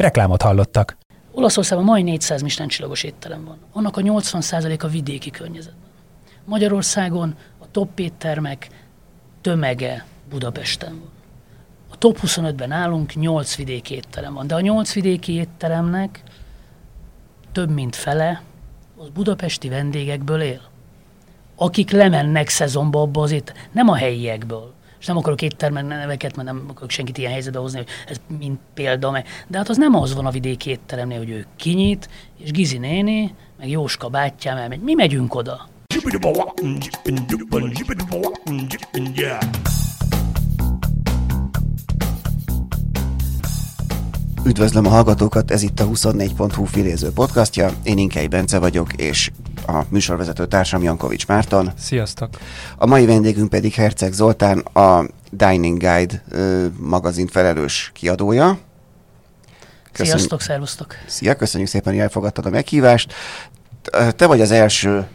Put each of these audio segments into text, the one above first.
Reklámot hallottak. Olaszországban majd 400 Michelin csillagos étterem van. Annak a 80% a vidéki környezetben. Magyarországon a top éttermek tömege Budapesten van. A top 25-ben állunk, 8 vidéki étterem van. De a 8 vidéki étteremnek több mint fele az budapesti vendégekből él. Akik lemennek szezonba abba az itt, nem a helyiekből, és nem akarok éttermen neveket, mert nem akarok senkit ilyen helyzetbe hozni, hogy ez mint példa, meg. de hát az nem az van a vidéki étteremnél, hogy ő kinyit, és Gizi néni, meg Jóska bátyám elmegy. Mi megyünk oda. Üdvözlöm a hallgatókat, ez itt a 24.hu filéző podcastja. Én Inkei Bence vagyok, és a műsorvezető társam Jankovics Márton. Sziasztok! A mai vendégünk pedig Herceg Zoltán, a Dining Guide ö, magazin felelős kiadója. Köszönjük. Sziasztok, szervusztok! Szia, köszönjük szépen, hogy elfogadtad a meghívást. Te vagy az első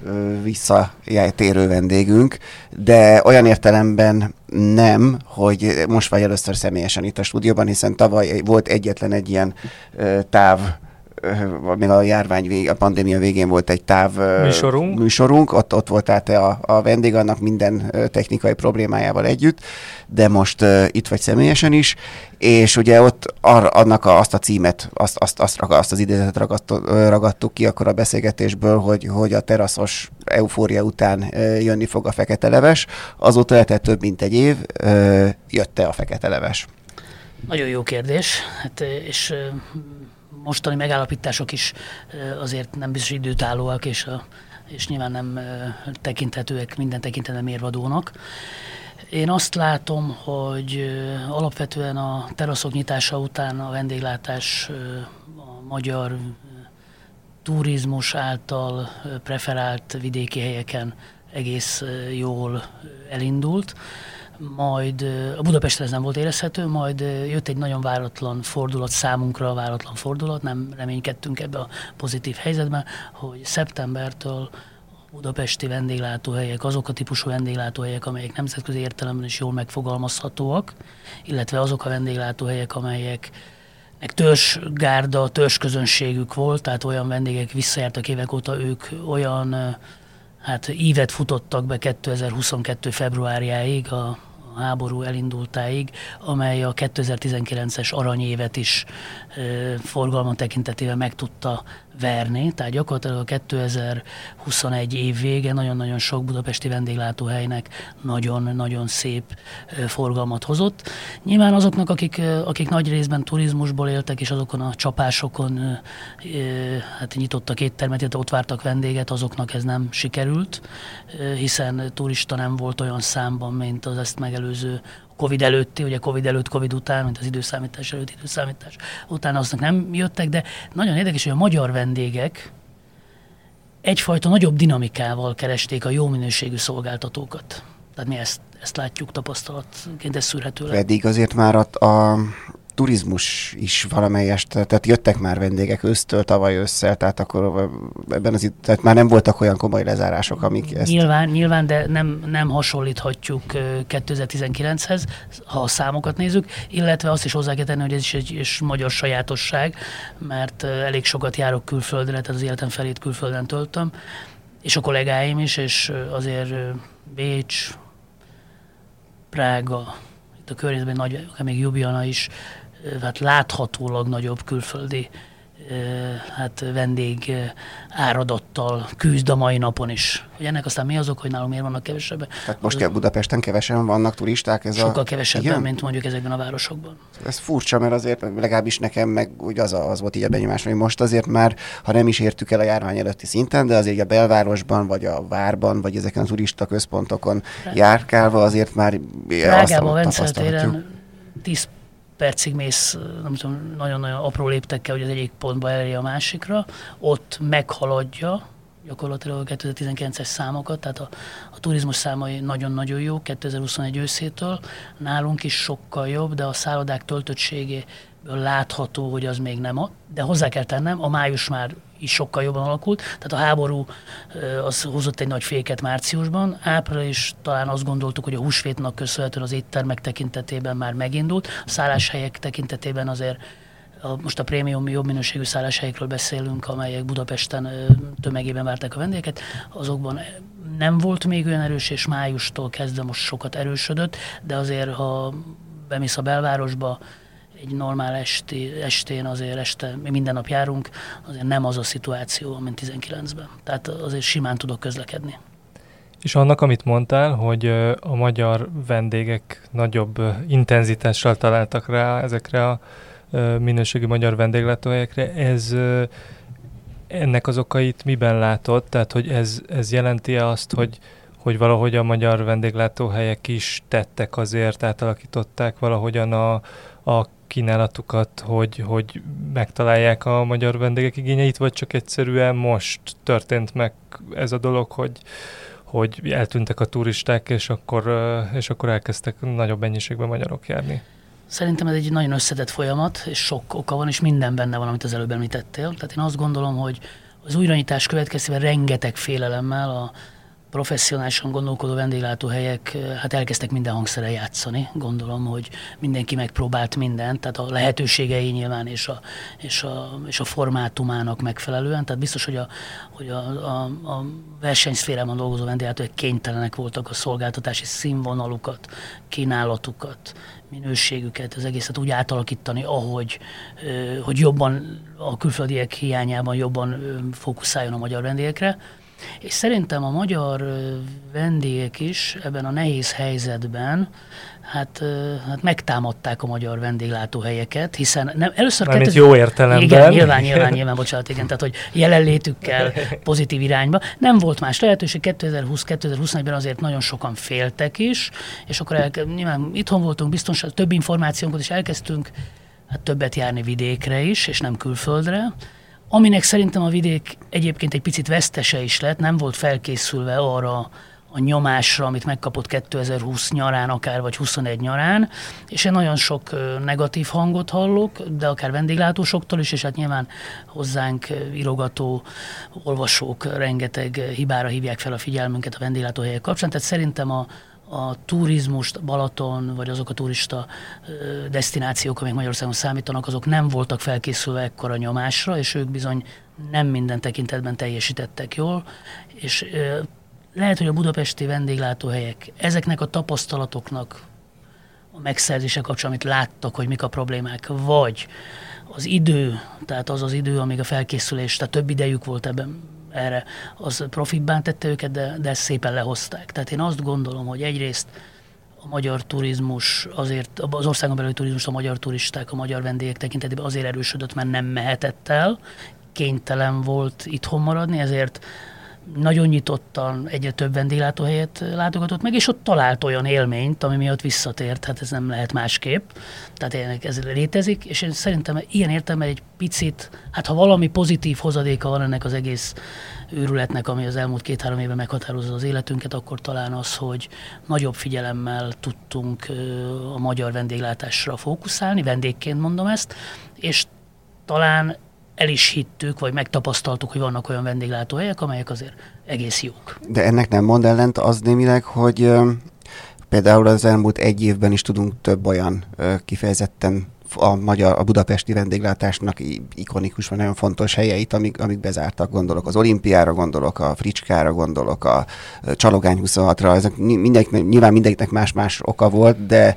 visszatérő vendégünk, de olyan értelemben nem, hogy most vagy először személyesen itt a stúdióban, hiszen tavaly volt egyetlen egy ilyen táv még a járvány vég, a pandémia végén volt egy táv műsorunk, műsorunk ott, ott voltál te a, a vendég annak minden technikai problémájával együtt, de most uh, itt vagy személyesen is, és ugye ott ar, annak a, azt a címet, azt, azt, azt, azt az idézetet ragadtuk, ragadtuk ki akkor a beszélgetésből, hogy, hogy a teraszos eufória után uh, jönni fog a fekete leves. Azóta eltelt több mint egy év, uh, jött-e a fekete leves? Nagyon jó kérdés, hát, és mostani megállapítások is azért nem biztos időtállóak, és, a, és nyilván nem tekinthetőek minden tekintetben mérvadónak. Én azt látom, hogy alapvetően a teraszok nyitása után a vendéglátás a magyar turizmus által preferált vidéki helyeken egész jól elindult majd a Budapestre ez nem volt érezhető, majd jött egy nagyon váratlan fordulat számunkra, váratlan fordulat, nem reménykedtünk ebbe a pozitív helyzetben, hogy szeptembertől budapesti vendéglátóhelyek, azok a típusú vendéglátóhelyek, amelyek nemzetközi értelemben is jól megfogalmazhatóak, illetve azok a vendéglátóhelyek, amelyek meg törzsgárda, törzsközönségük volt, tehát olyan vendégek visszajártak évek óta, ők olyan hát ívet futottak be 2022. februárjáig, a, háború elindultáig, amely a 2019-es aranyévet is forgalma tekintetében meg tudta verni. Tehát gyakorlatilag a 2021 év vége nagyon-nagyon sok budapesti vendéglátóhelynek nagyon-nagyon szép forgalmat hozott. Nyilván azoknak, akik, akik nagy részben turizmusból éltek, és azokon a csapásokon hát nyitottak éttermet, illetve ott vártak vendéget, azoknak ez nem sikerült, hiszen turista nem volt olyan számban, mint az ezt megelőző Covid előtti, ugye Covid előtt, Covid után, mint az időszámítás előtt, időszámítás után aznak nem jöttek, de nagyon érdekes, hogy a magyar vendégek egyfajta nagyobb dinamikával keresték a jó minőségű szolgáltatókat. Tehát mi ezt, ezt látjuk tapasztalatként, ez szűrhető le. Pedig azért már a, a turizmus is valamelyest, tehát jöttek már vendégek ősztől, tavaly össze, tehát akkor ebben az tehát már nem voltak olyan komoly lezárások, amik ezt... Nyilván, nyilván de nem, nem hasonlíthatjuk 2019-hez, ha a számokat nézzük, illetve azt is hozzá kell tenni, hogy ez is egy és magyar sajátosság, mert elég sokat járok külföldre, tehát az életem felét külföldön töltöm, és a kollégáim is, és azért Bécs, Prága, itt a környezetben nagy, még Ljubljana is hát láthatólag nagyobb külföldi hát vendég áradattal küzd a mai napon is. Hogy ennek aztán mi azok, hogy nálunk miért vannak kevesebben? Tehát most kell Budapesten kevesen vannak turisták? Ez sokkal a... kevesebben, Igen? mint mondjuk ezekben a városokban. Ez furcsa, mert azért legalábbis nekem meg úgy az, az volt így a benyomás, hogy most azért már, ha nem is értük el a járvány előtti szinten, de azért a belvárosban, vagy a várban, vagy ezeken a turista központokon járkálva azért már Rágában, Venceltéren 10 percig mész, nem tudom, nagyon-nagyon apró léptekkel, hogy az egyik pontba elérje a másikra, ott meghaladja gyakorlatilag a 2019-es számokat, tehát a, a turizmus számai nagyon-nagyon jó 2021 őszétől, nálunk is sokkal jobb, de a szállodák töltöttségéből látható, hogy az még nem, a, de hozzá kell tennem, a május már is sokkal jobban alakult, tehát a háború az hozott egy nagy féket márciusban, április talán azt gondoltuk, hogy a húsvétnak köszönhetően az éttermek tekintetében már megindult, a szálláshelyek tekintetében azért a, most a prémium jobb minőségű szálláshelyekről beszélünk, amelyek Budapesten tömegében várták a vendégeket, azokban nem volt még olyan erős, és májustól kezdve most sokat erősödött, de azért, ha bemész a belvárosba, egy normál esti, estén azért este, mi minden nap járunk, azért nem az a szituáció, mint 19-ben. Tehát azért simán tudok közlekedni. És annak, amit mondtál, hogy a magyar vendégek nagyobb intenzitással találtak rá ezekre a minőségi magyar vendéglátóhelyekre, ez ennek az okait miben látod? Tehát, hogy ez, ez jelenti-e azt, hogy, hogy valahogy a magyar vendéglátóhelyek is tettek azért, átalakították valahogyan a, a kínálatukat, hogy, hogy megtalálják a magyar vendégek igényeit, vagy csak egyszerűen most történt meg ez a dolog, hogy, hogy eltűntek a turisták, és akkor, és akkor elkezdtek nagyobb mennyiségben magyarok járni? Szerintem ez egy nagyon összetett folyamat, és sok oka van, és minden benne van, amit az előbb említettél. Tehát én azt gondolom, hogy az újranyitás következtében rengeteg félelemmel a professzionálisan gondolkodó vendéglátóhelyek hát elkezdtek minden hangszere játszani. Gondolom, hogy mindenki megpróbált mindent, tehát a lehetőségei nyilván és a, és a, és a formátumának megfelelően. Tehát biztos, hogy a, hogy a, a, a versenyszférában dolgozó vendéglátóhelyek kénytelenek voltak a szolgáltatási színvonalukat, kínálatukat, minőségüket, az egészet úgy átalakítani, ahogy hogy jobban a külföldiek hiányában jobban fókuszáljon a magyar vendégekre. És szerintem a magyar vendégek is ebben a nehéz helyzetben hát, hát megtámadták a magyar vendéglátóhelyeket, hiszen nem, először... Kettő... jó értelemben. Igen, nyilván, nyilván, nyilván, bocsánat, igen, tehát hogy jelenlétükkel pozitív irányba. Nem volt más lehetőség, 2020-2021-ben azért nagyon sokan féltek is, és akkor el, nyilván itthon voltunk, biztonság, több információnkat is elkezdtünk hát többet járni vidékre is, és nem külföldre aminek szerintem a vidék egyébként egy picit vesztese is lett, nem volt felkészülve arra a nyomásra, amit megkapott 2020 nyarán, akár vagy 21 nyarán, és én nagyon sok negatív hangot hallok, de akár vendéglátósoktól is, és hát nyilván hozzánk írogató olvasók rengeteg hibára hívják fel a figyelmünket a vendéglátóhelyek kapcsán, tehát szerintem a, a turizmust, Balaton, vagy azok a turista destinációk, amik Magyarországon számítanak, azok nem voltak felkészülve ekkora nyomásra, és ők bizony nem minden tekintetben teljesítettek jól, és lehet, hogy a budapesti vendéglátóhelyek ezeknek a tapasztalatoknak a megszerzése kapcsán, amit láttak, hogy mik a problémák, vagy az idő, tehát az az idő, amíg a felkészülés, tehát több idejük volt ebben erre, az profitban tette őket, de, de ezt szépen lehozták. Tehát én azt gondolom, hogy egyrészt a magyar turizmus azért, az országon belüli turizmus, a magyar turisták, a magyar vendégek tekintetében azért erősödött, mert nem mehetett el, kénytelen volt itthon maradni, ezért nagyon nyitottan egyre több vendéglátóhelyet látogatott meg, és ott talált olyan élményt, ami miatt visszatért, hát ez nem lehet másképp. Tehát ez létezik, és én szerintem ilyen értelme egy picit, hát ha valami pozitív hozadéka van ennek az egész őrületnek, ami az elmúlt két-három évben meghatározza az életünket, akkor talán az, hogy nagyobb figyelemmel tudtunk a magyar vendéglátásra fókuszálni, vendégként mondom ezt, és talán el is hittük, vagy megtapasztaltuk, hogy vannak olyan vendéglátóhelyek, amelyek azért egész jók. De ennek nem mond ellent az némileg, hogy például az elmúlt egy évben is tudunk több olyan kifejezetten a magyar, a budapesti vendéglátásnak ikonikus, vagy nagyon fontos helyeit, amik, amik bezártak, gondolok az olimpiára, gondolok a fricskára, gondolok a csalogány 26-ra, ezek mindenki, nyilván mindenkinek más-más oka volt, de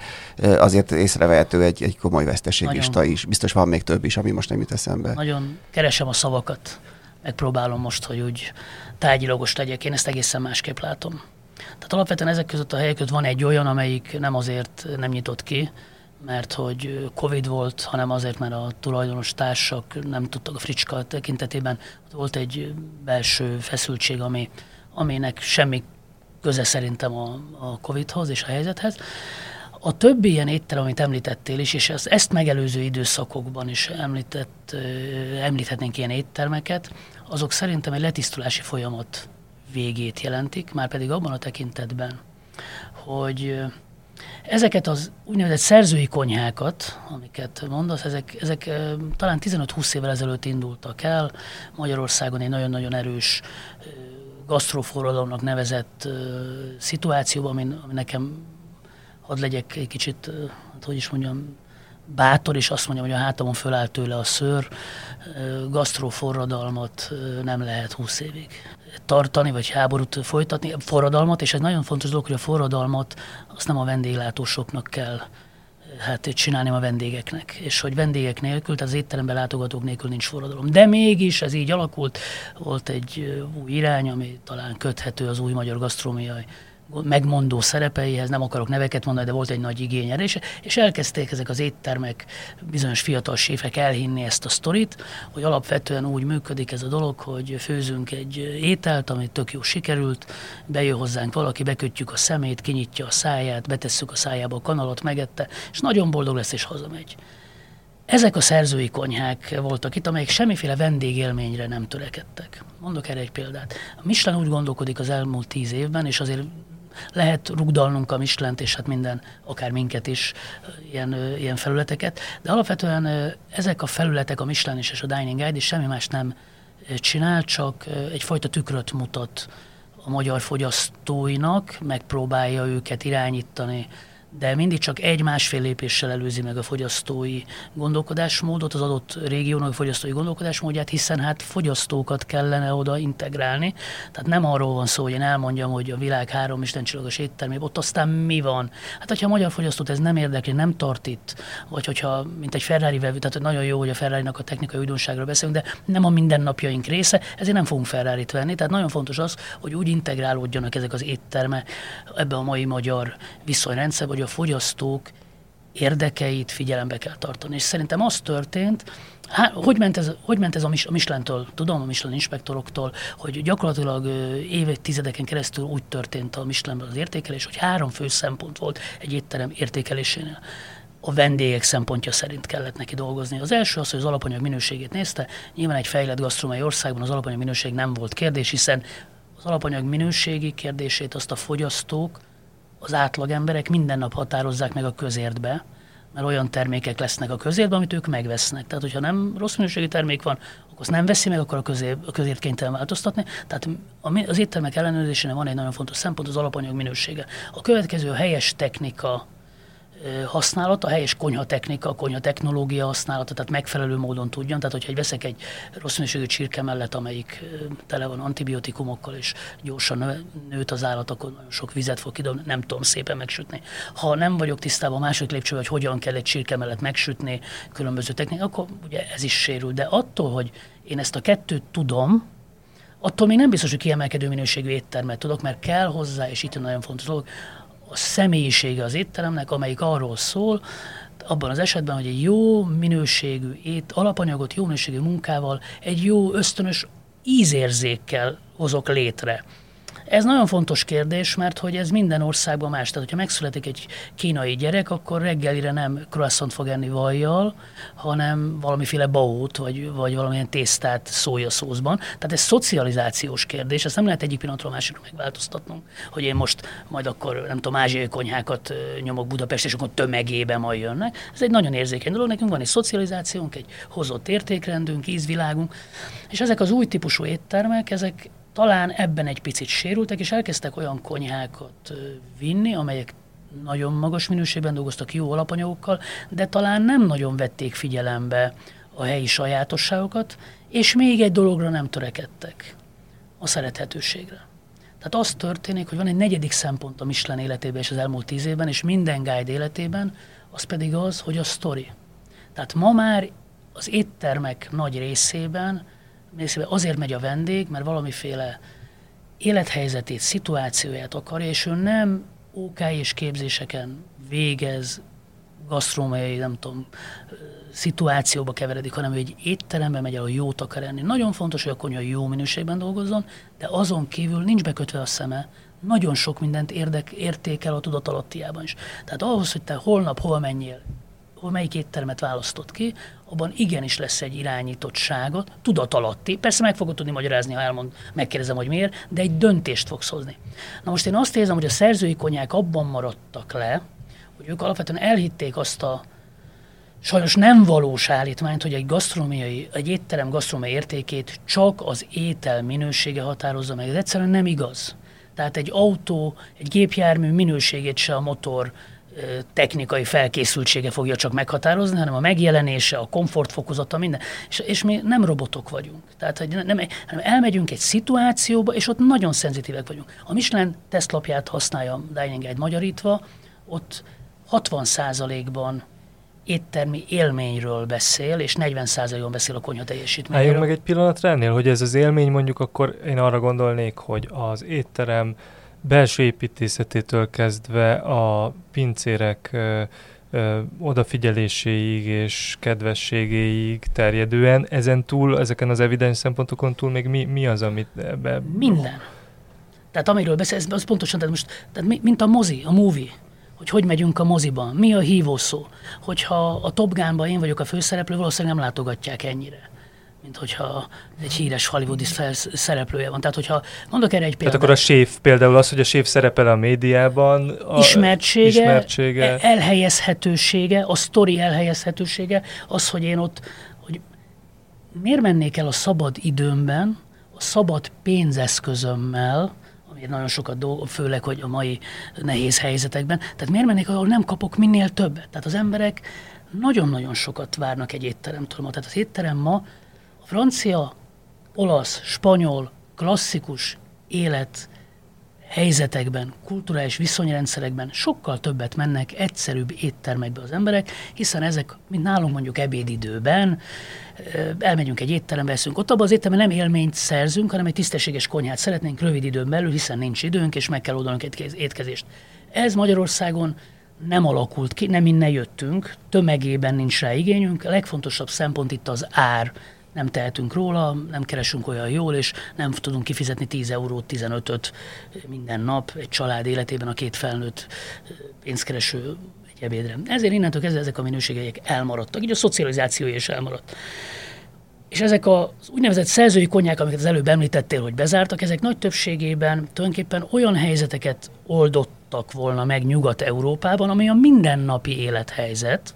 azért észrevehető egy, egy komoly veszteséglista is. Biztos van még több is, ami most nem jut eszembe. Nagyon keresem a szavakat, megpróbálom most, hogy úgy tárgyilagos legyek, én ezt egészen másképp látom. Tehát alapvetően ezek között a helyek között van egy olyan, amelyik nem azért nem nyitott ki, mert hogy Covid volt, hanem azért, mert a tulajdonos társak nem tudtak a fricska tekintetében. Volt egy belső feszültség, ami, aminek semmi köze szerintem a, a Covid-hoz és a helyzethez. A többi ilyen étterem, amit említettél is, és az ezt megelőző időszakokban is említett, említhetnénk ilyen éttermeket, azok szerintem egy letisztulási folyamat végét jelentik, már pedig abban a tekintetben, hogy ezeket az úgynevezett szerzői konyhákat, amiket mondasz, ezek, ezek talán 15-20 évvel ezelőtt indultak el. Magyarországon egy nagyon-nagyon erős gasztroforradalomnak nevezett szituációban, ami, ami nekem hadd legyek egy kicsit, hát hogy is mondjam, bátor, és azt mondjam, hogy a hátamon fölállt tőle a szőr, gasztroforradalmat nem lehet 20 évig tartani, vagy háborút folytatni, forradalmat, és egy nagyon fontos dolog, hogy a forradalmat azt nem a vendéglátósoknak kell hát csinálni a vendégeknek, és hogy vendégek nélkül, tehát az étteremben látogatók nélkül nincs forradalom. De mégis ez így alakult, volt egy új irány, ami talán köthető az új magyar gasztrómiai megmondó szerepeihez, nem akarok neveket mondani, de volt egy nagy igény erre, és, és elkezdték ezek az éttermek, bizonyos fiatal séfek elhinni ezt a sztorit, hogy alapvetően úgy működik ez a dolog, hogy főzünk egy ételt, ami tök jó sikerült, bejön hozzánk valaki, bekötjük a szemét, kinyitja a száját, betesszük a szájába a kanalat, megette, és nagyon boldog lesz, és hazamegy. Ezek a szerzői konyhák voltak itt, amelyek semmiféle vendégélményre nem törekedtek. Mondok erre egy példát. A Michelin úgy gondolkodik az elmúlt tíz évben, és azért lehet rugdalnunk a Mislent, és hát minden, akár minket is, ilyen, ilyen felületeket, de alapvetően ezek a felületek, a Michelin és a Dining Guide is semmi más nem csinál, csak egyfajta tükröt mutat a magyar fogyasztóinak, megpróbálja őket irányítani de mindig csak egy-másfél lépéssel előzi meg a fogyasztói gondolkodásmódot, az adott régiónak a fogyasztói gondolkodásmódját, hiszen hát fogyasztókat kellene oda integrálni. Tehát nem arról van szó, hogy én elmondjam, hogy a világ három istencsillagos éttermében ott aztán mi van. Hát, hogyha a magyar fogyasztót ez nem érdekli, nem tart itt, vagy hogyha, mint egy Ferrari vevő, tehát nagyon jó, hogy a Ferrari-nak a technikai újdonságról beszélünk, de nem a mindennapjaink része, ezért nem fogunk ferrari venni. Tehát nagyon fontos az, hogy úgy integrálódjanak ezek az éttermek ebbe a mai magyar viszonyrendszerbe, hogy a fogyasztók érdekeit figyelembe kell tartani. És szerintem az történt, Há, hogy, ment ez, hogy ment ez a, a Michelin-től, tudom, a Michelin inspektoroktól, hogy gyakorlatilag évtizedeken keresztül úgy történt a Michelinben az értékelés, hogy három fő szempont volt egy étterem értékelésénél. A vendégek szempontja szerint kellett neki dolgozni. Az első az, hogy az alapanyag minőségét nézte. Nyilván egy fejlett gasztrómai országban az alapanyag minőség nem volt kérdés, hiszen az alapanyag minőségi kérdését azt a fogyasztók az átlag emberek minden nap határozzák meg a közértbe, mert olyan termékek lesznek a közértbe, amit ők megvesznek. Tehát, hogyha nem rossz minőségi termék van, akkor azt nem veszi meg, akkor a, közér, a közért kénytelen változtatni. Tehát az éttermek ellenőrzésének van egy nagyon fontos szempont, az alapanyag minősége. A következő a helyes technika használata, a helyes konyha technika, konyha technológia használata, tehát megfelelő módon tudjon. Tehát, hogyha veszek egy rossz minőségű csirke mellett, amelyik tele van antibiotikumokkal, és gyorsan nőtt az állat, akkor nagyon sok vizet fog kidobni, nem tudom szépen megsütni. Ha nem vagyok tisztában a második lépcsővel, hogy hogyan kell egy csirke mellett megsütni különböző technikák, akkor ugye ez is sérül. De attól, hogy én ezt a kettőt tudom, attól még nem biztos, hogy kiemelkedő minőségű éttermet tudok, mert kell hozzá, és itt nagyon fontos dolog, a személyisége az étteremnek, amelyik arról szól, abban az esetben, hogy egy jó minőségű ét, alapanyagot jó minőségű munkával, egy jó ösztönös ízérzékkel hozok létre. Ez nagyon fontos kérdés, mert hogy ez minden országban más. Tehát, hogyha megszületik egy kínai gyerek, akkor reggelire nem croissant fog enni vajjal, hanem valamiféle baót, vagy, vagy valamilyen tésztát szójaszózban. Tehát ez szocializációs kérdés, ezt nem lehet egyik pillanatról másikra megváltoztatnunk, hogy én most majd akkor, nem tudom, ázsiai konyhákat nyomok Budapest, és akkor tömegében majd jönnek. Ez egy nagyon érzékeny dolog, nekünk van egy szocializációnk, egy hozott értékrendünk, ízvilágunk, és ezek az új típusú éttermek, ezek talán ebben egy picit sérültek, és elkezdtek olyan konyhákat vinni, amelyek nagyon magas minőségben dolgoztak jó alapanyagokkal, de talán nem nagyon vették figyelembe a helyi sajátosságokat, és még egy dologra nem törekedtek, a szerethetőségre. Tehát az történik, hogy van egy negyedik szempont a Michelin életében és az elmúlt tíz évben, és minden guide életében, az pedig az, hogy a story. Tehát ma már az éttermek nagy részében azért megy a vendég, mert valamiféle élethelyzetét, szituációját akarja, és ő nem OK és képzéseken végez, gasztrómiai, nem tudom, szituációba keveredik, hanem ő egy étterembe megy el, a jót akar enni. Nagyon fontos, hogy a konyha jó minőségben dolgozzon, de azon kívül nincs bekötve a szeme, nagyon sok mindent érdek, értékel a tudatalattiában is. Tehát ahhoz, hogy te holnap hova menjél, melyik éttermet választott ki, abban igenis lesz egy irányítottságot, tudatalatti. Persze meg fogod tudni magyarázni, ha elmond, megkérdezem, hogy miért, de egy döntést fogsz hozni. Na most én azt érzem, hogy a szerzői konyák abban maradtak le, hogy ők alapvetően elhitték azt a sajnos nem valós állítmányt, hogy egy gasztronómiai, egy étterem gasztronómiai értékét csak az étel minősége határozza meg. Ez egyszerűen nem igaz. Tehát egy autó, egy gépjármű minőségét se a motor technikai felkészültsége fogja csak meghatározni, hanem a megjelenése, a komfortfokozata, minden. És, és mi nem robotok vagyunk. Tehát hogy nem, hanem elmegyünk egy szituációba, és ott nagyon szenzitívek vagyunk. A Michelin tesztlapját használja a Dining Guide magyarítva, ott 60% ban éttermi élményről beszél, és 40%-on beszél a konyha teljesítményről. Álljunk meg egy pillanatra ennél, hogy ez az élmény mondjuk akkor én arra gondolnék, hogy az étterem belső építészetétől kezdve a pincérek ö, ö, odafigyeléséig és kedvességéig terjedően, ezen túl, ezeken az evidens szempontokon túl még mi, mi az, amit ebbe... Minden. Tehát amiről beszélsz, az pontosan, tehát most, tehát mint a mozi, a movie hogy hogy megyünk a moziban, mi a hívószó. Hogyha a Top én vagyok a főszereplő, valószínűleg nem látogatják ennyire mint hogyha egy híres hollywoodi szereplője van. Tehát, hogyha mondok erre egy példát. Tehát akkor a séf például az, hogy a séf szerepel a médiában. A ismertsége, ismertsége, elhelyezhetősége, a sztori elhelyezhetősége, az, hogy én ott, hogy miért mennék el a szabad időmben, a szabad pénzeszközömmel, amiért nagyon sokat dolgok, főleg, hogy a mai nehéz helyzetekben. Tehát miért mennék, ahol nem kapok minél többet? Tehát az emberek nagyon-nagyon sokat várnak egy étteremtől ma. Tehát az étterem ma francia, olasz, spanyol, klasszikus élet helyzetekben, kulturális viszonyrendszerekben sokkal többet mennek egyszerűbb éttermekbe az emberek, hiszen ezek, mint nálunk mondjuk ebédidőben, elmegyünk egy étterembe, veszünk. Ott abban az étteremben nem élményt szerzünk, hanem egy tisztességes konyhát szeretnénk rövid időn belül, hiszen nincs időnk, és meg kell oldanunk egy étkezést. Ez Magyarországon nem alakult ki, nem innen jöttünk, tömegében nincs rá igényünk. A legfontosabb szempont itt az ár, nem tehetünk róla, nem keresünk olyan jól, és nem tudunk kifizetni 10 eurót, 15-öt minden nap egy család életében a két felnőtt pénzkereső egy ebédre. Ezért innentől kezdve ezek a minőségek elmaradtak, így a szocializációja is elmaradt. És ezek az úgynevezett szerzői konyák, amiket az előbb említettél, hogy bezártak, ezek nagy többségében tulajdonképpen olyan helyzeteket oldottak volna meg Nyugat-Európában, ami a mindennapi élethelyzet,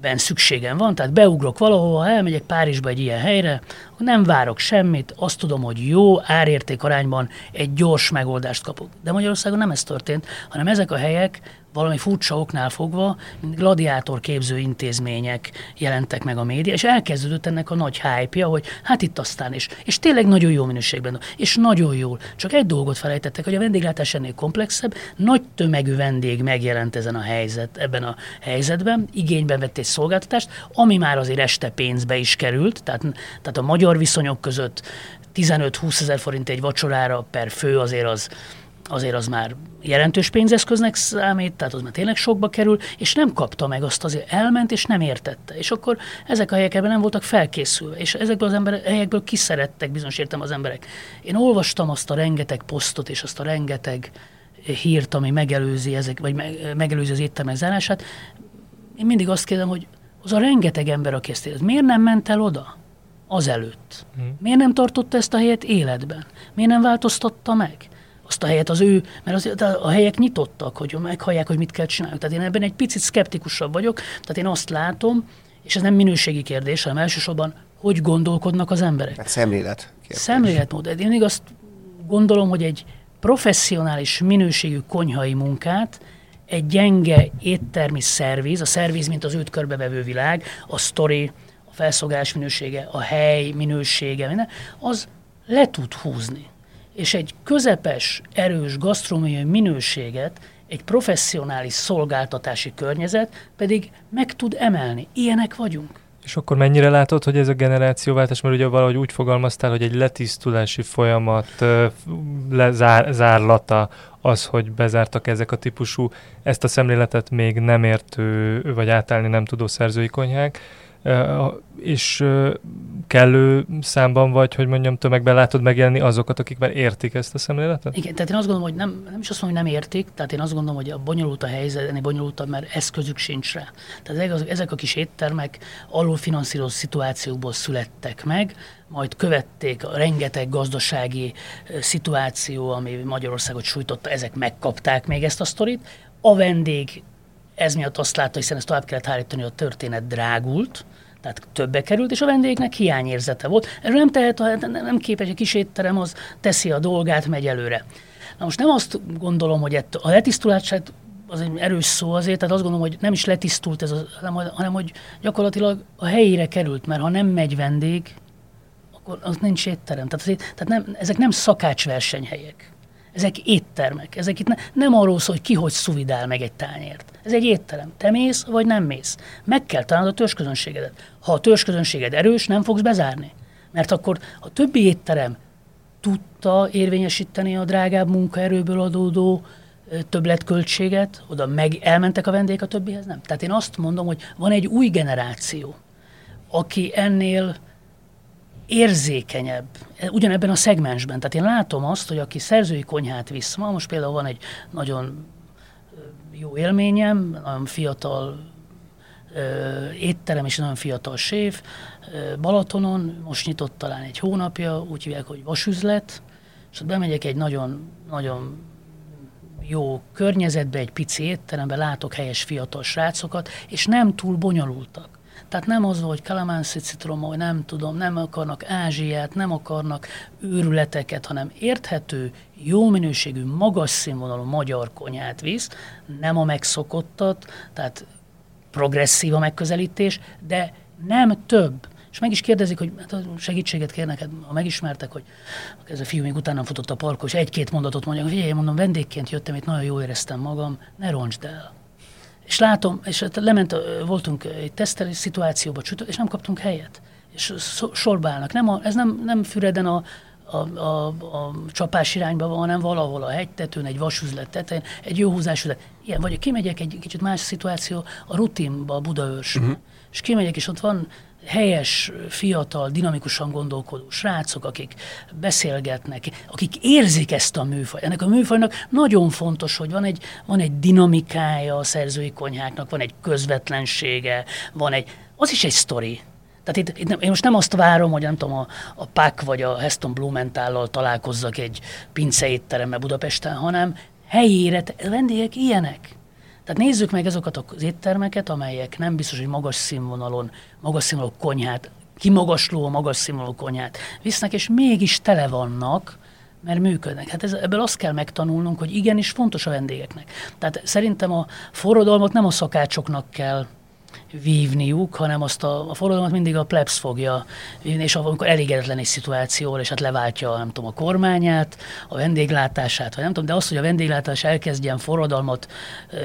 ben szükségem van, tehát beugrok valahova, elmegyek Párizsba egy ilyen helyre, nem várok semmit, azt tudom, hogy jó árérték arányban egy gyors megoldást kapok. De Magyarországon nem ez történt, hanem ezek a helyek valami furcsa oknál fogva, gladiátor képző intézmények jelentek meg a média, és elkezdődött ennek a nagy hype hogy hát itt aztán is. És tényleg nagyon jó minőségben, és nagyon jól. Csak egy dolgot felejtettek, hogy a vendéglátás ennél komplexebb, nagy tömegű vendég megjelent ezen a helyzet, ebben a helyzetben, igénybe vett egy szolgáltatást, ami már azért este pénzbe is került, tehát, tehát a magyar viszonyok között 15-20 ezer forint egy vacsorára per fő azért az, azért az már jelentős pénzeszköznek számít, tehát az már tényleg sokba kerül, és nem kapta meg azt azért, elment és nem értette. És akkor ezek a helyek ebben nem voltak felkészülve, és ezekből az emberek, helyekből kiszerettek bizonyos értem az emberek. Én olvastam azt a rengeteg posztot és azt a rengeteg hírt, ami megelőzi, ezek, vagy megelőzi az éttermek zárását. Én mindig azt kérdem, hogy az a rengeteg ember, aki ezt érez, miért nem ment el oda? azelőtt. Hmm. Miért nem tartotta ezt a helyet életben? Miért nem változtatta meg? Azt a helyet az ő, mert az, a helyek nyitottak, hogy meghallják, hogy mit kell csinálni. Tehát én ebben egy picit szkeptikusabb vagyok, tehát én azt látom, és ez nem minőségi kérdés, hanem elsősorban, hogy gondolkodnak az emberek. Hát szemlélet. Kérdés. Szemléletmód. Én még azt gondolom, hogy egy professzionális minőségű konyhai munkát egy gyenge éttermi szerviz, a szerviz, mint az őt körbevevő világ, a sztori, a felszolgálás minősége, a hely minősége, minden, az le tud húzni és egy közepes, erős gasztronómiai minőséget egy professzionális szolgáltatási környezet pedig meg tud emelni. Ilyenek vagyunk. És akkor mennyire látod, hogy ez a generációváltás, mert ugye valahogy úgy fogalmaztál, hogy egy letisztulási folyamat lezárlata az, hogy bezártak ezek a típusú, ezt a szemléletet még nem értő, vagy átállni nem tudó szerzői konyhák. És kellő számban vagy, hogy mondjam, tömegben látod megjelenni azokat, akik már értik ezt a szemléletet? Igen, tehát én azt gondolom, hogy nem, nem is azt mondom, hogy nem értik, tehát én azt gondolom, hogy a bonyolult a helyzet, ennél bonyolultabb, mert eszközük sincs rá. Tehát ezek, a kis éttermek alul finanszírozott szituációkból születtek meg, majd követték a rengeteg gazdasági szituáció, ami Magyarországot sújtotta, ezek megkapták még ezt a sztorit. A vendég ez miatt azt látta, hiszen ezt tovább kellett hárítani, hogy a történet drágult, tehát többe került, és a vendégnek hiányérzete volt. Erről nem tehet, nem képes, egy kis étterem az teszi a dolgát, megy előre. Na most nem azt gondolom, hogy ett, a letisztulását az egy erős szó azért, tehát azt gondolom, hogy nem is letisztult ez, az, hanem, hanem hogy gyakorlatilag a helyére került, mert ha nem megy vendég, akkor az nincs étterem. Tehát, azért, tehát nem, ezek nem szakácsversenyhelyek. Ezek éttermek. Ezek itt ne, nem arról szól, hogy ki hogy szuvidál meg egy tányért. Ez egy étterem. Te mész, vagy nem mész. Meg kell találnod a törzsközönségedet. Ha a törzsközönséged erős, nem fogsz bezárni. Mert akkor a többi étterem tudta érvényesíteni a drágább munkaerőből adódó többletköltséget, oda meg elmentek a vendégek, a többihez nem. Tehát én azt mondom, hogy van egy új generáció, aki ennél érzékenyebb, ugyanebben a szegmensben. Tehát én látom azt, hogy aki szerzői konyhát visz ma, most például van egy nagyon jó élményem, nagyon fiatal ö, étterem és nagyon fiatal séf ö, Balatonon, most nyitott talán egy hónapja, úgy hívják, hogy vasüzlet, és ott bemegyek egy nagyon, nagyon jó környezetbe, egy pici étterembe, látok helyes fiatal srácokat, és nem túl bonyolultak. Tehát nem az, hogy kalamánszit citrom, hogy nem tudom, nem akarnak Ázsiát, nem akarnak őrületeket, hanem érthető, jó minőségű, magas színvonalú magyar konyhát visz, nem a megszokottat, tehát progresszív a megközelítés, de nem több. És meg is kérdezik, hogy hát segítséget kérnek, hát, ha megismertek, hogy ez a fiú még utána futott a parkon, és egy-két mondatot mondja, hogy mondom, vendégként jöttem, itt nagyon jól éreztem magam, ne roncsd el. És látom, és hát lement, voltunk egy tesztelés szituációba, és nem kaptunk helyet. És sorba állnak. Nem a, ez nem, nem Füreden a, a, a, a csapás irányba van, hanem valahol a hegytetőn, egy vasüzlet tetején, egy jó húzású. Ilyen, vagy kimegyek egy kicsit más szituáció, a rutinba, a Budaörs, uh-huh. és kimegyek, és ott van helyes, fiatal, dinamikusan gondolkodó srácok, akik beszélgetnek, akik érzik ezt a műfaj. Ennek a műfajnak nagyon fontos, hogy van egy, van egy dinamikája a szerzői konyháknak, van egy közvetlensége, van egy, az is egy sztori. Tehát itt, itt én most nem azt várom, hogy nem tudom, a, a PAK vagy a Heston Blumentállal találkozzak egy pince étteremmel Budapesten, hanem helyére, vendégek ilyenek. Tehát nézzük meg azokat az éttermeket, amelyek nem biztos, hogy magas színvonalon, magas színvonalú konyhát, kimagasló magas színvonalú konyhát visznek, és mégis tele vannak, mert működnek. Hát ez, ebből azt kell megtanulnunk, hogy igenis fontos a vendégeknek. Tehát szerintem a forradalmat nem a szakácsoknak kell vívniuk, hanem azt a, a forradalmat mindig a plebs fogja vívni, és amikor elégedetlen egy szituációval, és hát leváltja, nem tudom, a kormányát, a vendéglátását, vagy nem tudom, de az, hogy a vendéglátás elkezdjen forradalmat ö,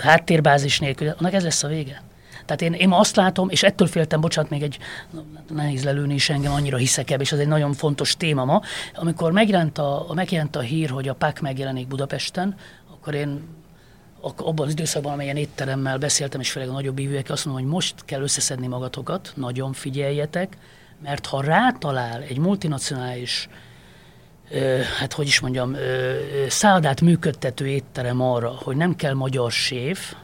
háttérbázis nélkül, annak ez lesz a vége. Tehát én, én azt látom, és ettől féltem, bocsánat, még egy nehéz lelőni is engem, annyira hiszek és ez egy nagyon fontos téma ma. Amikor megjelent a, megjelent a hír, hogy a PAK megjelenik Budapesten, akkor én abban az időszakban, amelyen étteremmel beszéltem, és főleg a nagyobb ívőek, azt mondom, hogy most kell összeszedni magatokat, nagyon figyeljetek, mert ha rátalál egy multinacionális ö, hát hogy is mondjam, ö, szállodát működtető étterem arra, hogy nem kell magyar séf,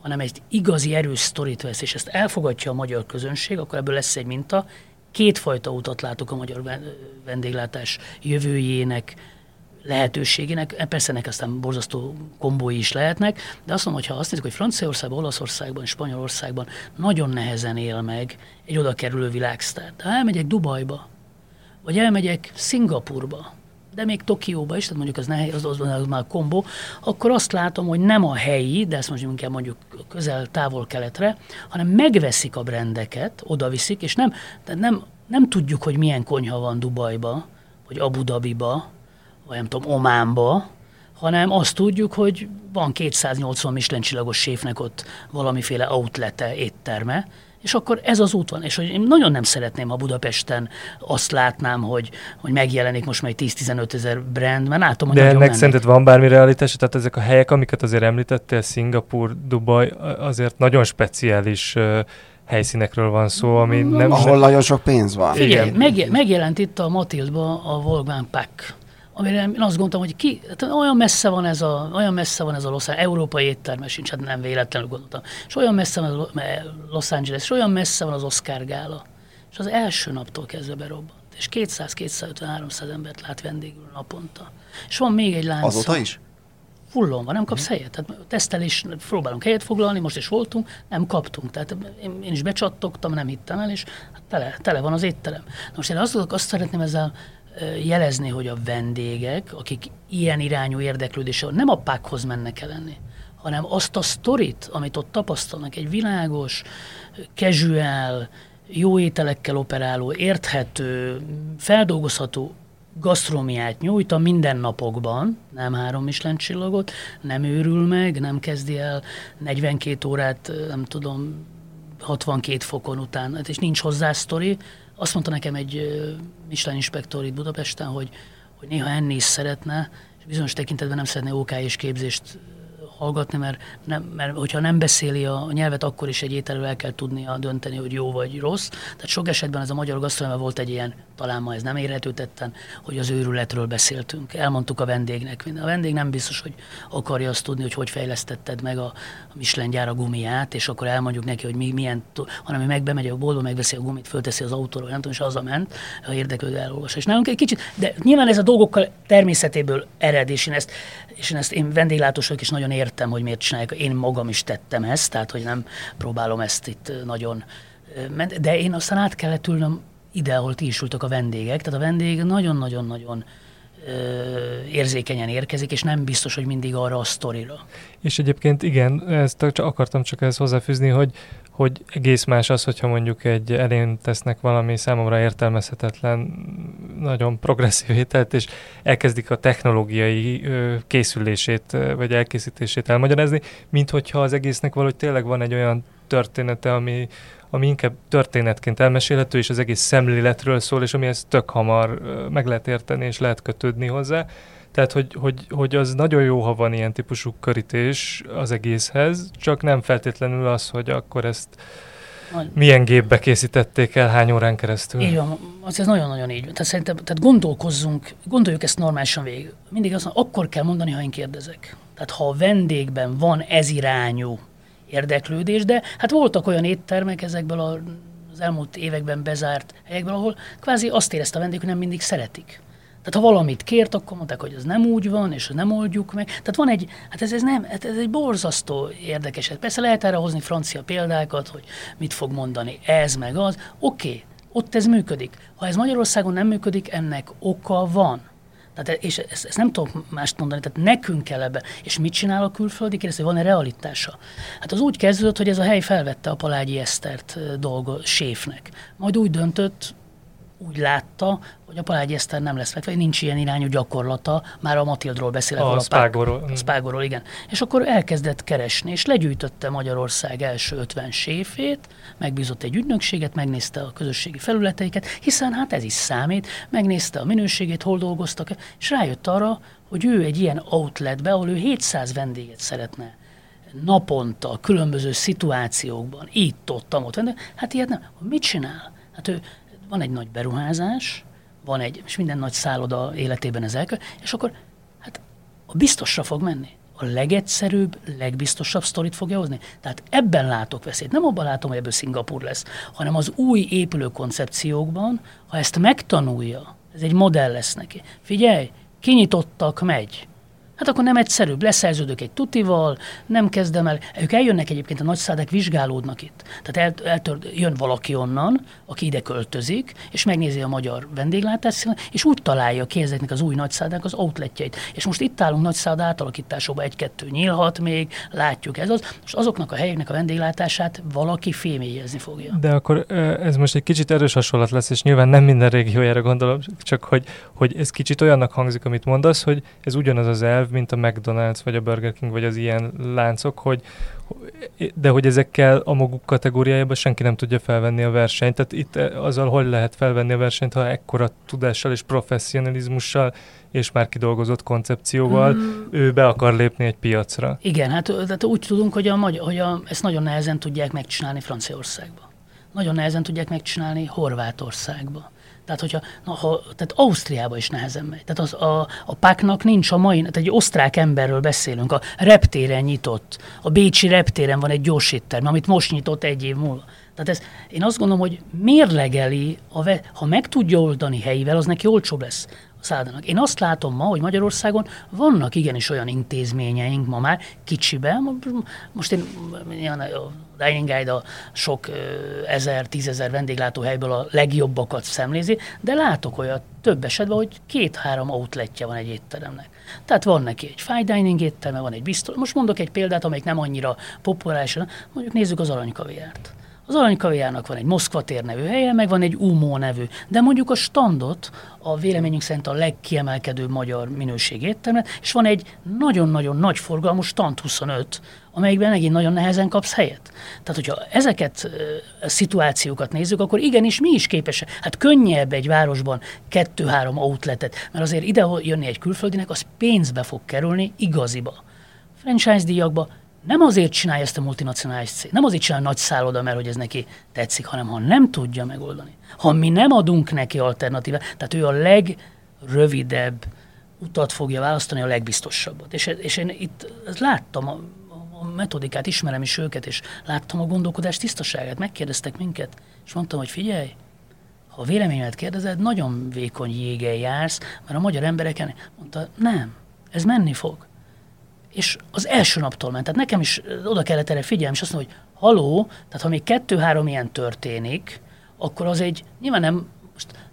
hanem egy igazi erős sztorit vesz, és ezt elfogadja a magyar közönség, akkor ebből lesz egy minta. Kétfajta utat látok a magyar vendéglátás jövőjének, lehetőségének, e, persze ennek aztán borzasztó kombói is lehetnek, de azt mondom, hogy ha azt nézzük, hogy Franciaországban, Olaszországban, Spanyolországban nagyon nehezen él meg egy oda kerülő világsztár. De ha elmegyek Dubajba, vagy elmegyek Szingapurba, de még Tokióba is, tehát mondjuk az, nehéz, az, az, az már kombó, akkor azt látom, hogy nem a helyi, de ezt mondjuk inkább mondjuk közel távol-keletre, hanem megveszik a brendeket, oda viszik, és nem, tehát nem, nem tudjuk, hogy milyen konyha van Dubajba, vagy Abu Dhabiba, vagy nem tudom, Ománba, hanem azt tudjuk, hogy van 280 Michelin csillagos séfnek ott valamiféle outlete, étterme, és akkor ez az út van. És hogy én nagyon nem szeretném, ha Budapesten azt látnám, hogy, hogy megjelenik most már 10-15 ezer brand, mert látom, hogy De ennek szerinted van bármi realitás? Tehát ezek a helyek, amiket azért említettél, Szingapur, Dubaj, azért nagyon speciális helyszínekről van szó, ami Mm, nem... Ahol nagyon sok pénz van. Figyelj, Igen. meg, megjelent itt a Matildba a Volkswagen Pack, amire én azt gondoltam, hogy ki, hát olyan messze van ez a, olyan messze van ez a Los Angeles, európai éttermes sincs, hát nem véletlenül gondoltam. És olyan messze van a Lo- Los Angeles, és olyan messze van az Oscar gála. És az első naptól kezdve berobbant. És 200-250-300 embert lát vendégül naponta. És van még egy lánc. Azóta is? Fullon van, nem kapsz helyet. Tehát tesztelés, próbálunk helyet foglalni, most is voltunk, nem kaptunk. Tehát én, én is becsattogtam, nem hittem el, és hát tele, tele van az étterem. Na most én azt, azt szeretném ezzel jelezni, hogy a vendégek, akik ilyen irányú érdeklődése, nem a pákhoz mennek el enni, hanem azt a sztorit, amit ott tapasztalnak, egy világos, casual, jó ételekkel operáló, érthető, feldolgozható gasztrómiát nyújt a mindennapokban, nem három Michelin csillagot, nem őrül meg, nem kezdi el 42 órát, nem tudom, 62 fokon után, hát és nincs hozzá sztori. Azt mondta nekem egy Michelin inspektor itt Budapesten, hogy, hogy néha enni is szeretne, és bizonyos tekintetben nem szeretne OK és képzést hallgatni, mert, nem, mert hogyha nem beszéli a nyelvet, akkor is egy ételről el kell tudnia dönteni, hogy jó vagy rossz. Tehát sok esetben ez a magyar gasztronómia volt egy ilyen, talán ma ez nem érhető tetten, hogy az őrületről beszéltünk. Elmondtuk a vendégnek. A vendég nem biztos, hogy akarja azt tudni, hogy hogy fejlesztetted meg a, a Michelin gyára gumiját, és akkor elmondjuk neki, hogy mi, milyen, hanem hogy meg bemegy a boltba, megveszi a gumit, fölteszi az autóról, nem tudom, és az ment, ha érdeklődő elolvas. És nálunk egy kicsit, de nyilván ez a dolgokkal természetéből ered, és én ezt, és én ezt én vendéglátósok is nagyon értem, hogy miért csinálják. Én magam is tettem ezt, tehát hogy nem próbálom ezt itt nagyon, de én aztán át kellett ülnöm ide, ahol ti is ültök a vendégek, tehát a vendég nagyon-nagyon-nagyon érzékenyen érkezik, és nem biztos, hogy mindig arra a sztorira. És egyébként igen, ezt csak akartam csak ezt hozzáfűzni, hogy, hogy egész más az, hogyha mondjuk egy elén tesznek valami számomra értelmezhetetlen, nagyon progresszív ételt, és elkezdik a technológiai készülését, vagy elkészítését elmagyarázni, mint hogyha az egésznek valahogy tényleg van egy olyan története, ami, ami inkább történetként elmesélhető, és az egész szemléletről szól, és amihez tök hamar meg lehet érteni, és lehet kötődni hozzá. Tehát, hogy, hogy, hogy az nagyon jó, ha van ilyen típusú körítés az egészhez, csak nem feltétlenül az, hogy akkor ezt milyen gépbe készítették el, hány órán keresztül. Így van, az ez nagyon-nagyon így van. Tehát szerintem, tehát gondolkozzunk, gondoljuk ezt normálisan végig. Mindig azt mondom, akkor kell mondani, ha én kérdezek. Tehát ha a vendégben van ez irányú érdeklődés, de hát voltak olyan éttermek ezekből az elmúlt években bezárt helyekből, ahol kvázi azt érezte a vendég, hogy nem mindig szeretik. Tehát ha valamit kért, akkor mondták, hogy ez nem úgy van, és nem oldjuk meg. Tehát van egy, hát ez, ez nem, hát ez egy borzasztó érdekes. Persze lehet erre hozni francia példákat, hogy mit fog mondani ez meg az. Oké, okay, ott ez működik. Ha ez Magyarországon nem működik, ennek oka van. Tehát, és ezt, ezt nem tudok mást mondani, tehát nekünk kell ebbe. És mit csinál a külföldi? Kérdezi, van-e realitása? Hát az úgy kezdődött, hogy ez a hely felvette a Palágyi Esztert dolgo, séfnek. Majd úgy döntött, úgy látta, hogy a Palágyi Eszter nem lesz vetve, nincs ilyen irányú gyakorlata, már a Matildról beszélek. A pár- Spágorról. a Spágorról, igen. És akkor elkezdett keresni, és legyűjtötte Magyarország első 50 séfét, megbízott egy ügynökséget, megnézte a közösségi felületeiket, hiszen hát ez is számít, megnézte a minőségét, hol dolgoztak, és rájött arra, hogy ő egy ilyen outletbe, ahol ő 700 vendéget szeretne naponta, különböző szituációkban, itt, ott, ott, hát ilyet nem. Mit csinál? Hát ő, van egy nagy beruházás, van egy, és minden nagy szálloda életében ez elkö, és akkor hát a biztosra fog menni. A legegyszerűbb, legbiztosabb sztorit fogja hozni. Tehát ebben látok veszélyt. Nem abban látom, hogy ebből Szingapur lesz, hanem az új épülő koncepciókban, ha ezt megtanulja, ez egy modell lesz neki. Figyelj, kinyitottak, megy. Hát akkor nem egyszerűbb, leszerződök egy tutival, nem kezdem el. Ők eljönnek egyébként, a nagyszádák vizsgálódnak itt. Tehát el, eltör, jön valaki onnan, aki ide költözik, és megnézi a magyar vendéglátást, és úgy találja ki ezeknek az új nagyszádák az outletjeit. És most itt állunk nagyszáda átalakításóba, egy-kettő nyílhat még, látjuk ez az. Most azoknak a helyeknek a vendéglátását valaki fémélyezni fogja. De akkor ez most egy kicsit erős hasonlat lesz, és nyilván nem minden régiójára gondolom, csak hogy, hogy ez kicsit olyannak hangzik, amit mondasz, hogy ez ugyanaz az elv, mint a McDonald's, vagy a Burger King, vagy az ilyen láncok, hogy de hogy ezekkel a maguk kategóriájában senki nem tudja felvenni a versenyt. Tehát itt eh, azzal hogy lehet felvenni a versenyt, ha ekkora tudással és professzionalizmussal és már kidolgozott koncepcióval Mm. ő be akar lépni egy piacra. Igen, hát tehát úgy tudunk, hogy, a, magyar, hogy a, ezt nagyon nehezen tudják megcsinálni Franciaországban. nagyon nehezen tudják megcsinálni Horvátországba. Tehát, hogyha, na, ha, tehát Ausztriába is nehezen megy. Tehát az, a, a páknak nincs a mai, tehát egy osztrák emberről beszélünk, a reptéren nyitott, a Bécsi reptéren van egy gyorsítterm, amit most nyitott egy év múlva. Tehát ez, én azt gondolom, hogy mérlegeli, a ve, ha meg tudja oldani helyivel, az neki olcsóbb lesz a szállának. Én azt látom ma, hogy Magyarországon vannak igenis olyan intézményeink ma már kicsiben, most én a Dining Guide a sok ezer, tízezer vendéglátóhelyből a legjobbakat szemlézi, de látok olyat több esetben, hogy két-három outletje van egy étteremnek. Tehát van neki egy fine dining étterme, van egy biztos. Most mondok egy példát, amelyik nem annyira populáris, mondjuk nézzük az aranykaviárt. Az aranykaviárnak van egy Moszkva tér nevű helye, meg van egy UMO nevű. De mondjuk a standot a véleményünk szerint a legkiemelkedőbb magyar minőség éttermet, és van egy nagyon-nagyon nagy forgalmú stand 25, amelyikben megint nagyon nehezen kapsz helyet. Tehát, hogyha ezeket a szituációkat nézzük, akkor igenis mi is képesek. Hát könnyebb egy városban kettő-három outletet, mert azért ide jönni egy külföldinek, az pénzbe fog kerülni igaziba. Franchise díjakba nem azért csinálja ezt a multinacionális cég, nem azért csinál nagy szálloda, mert hogy ez neki tetszik, hanem ha nem tudja megoldani. Ha mi nem adunk neki alternatívát, tehát ő a legrövidebb utat fogja választani, a legbiztosabbat. És, és én itt láttam a, a metodikát, ismerem is őket, és láttam a gondolkodás tisztaságát, megkérdeztek minket, és mondtam, hogy figyelj, ha a véleményemet kérdezed, nagyon vékony jégen jársz, mert a magyar embereken mondta, nem, ez menni fog és az első naptól ment. Tehát nekem is oda kellett erre figyelni, és azt mondom, hogy haló, tehát ha még kettő-három ilyen történik, akkor az egy, nyilván nem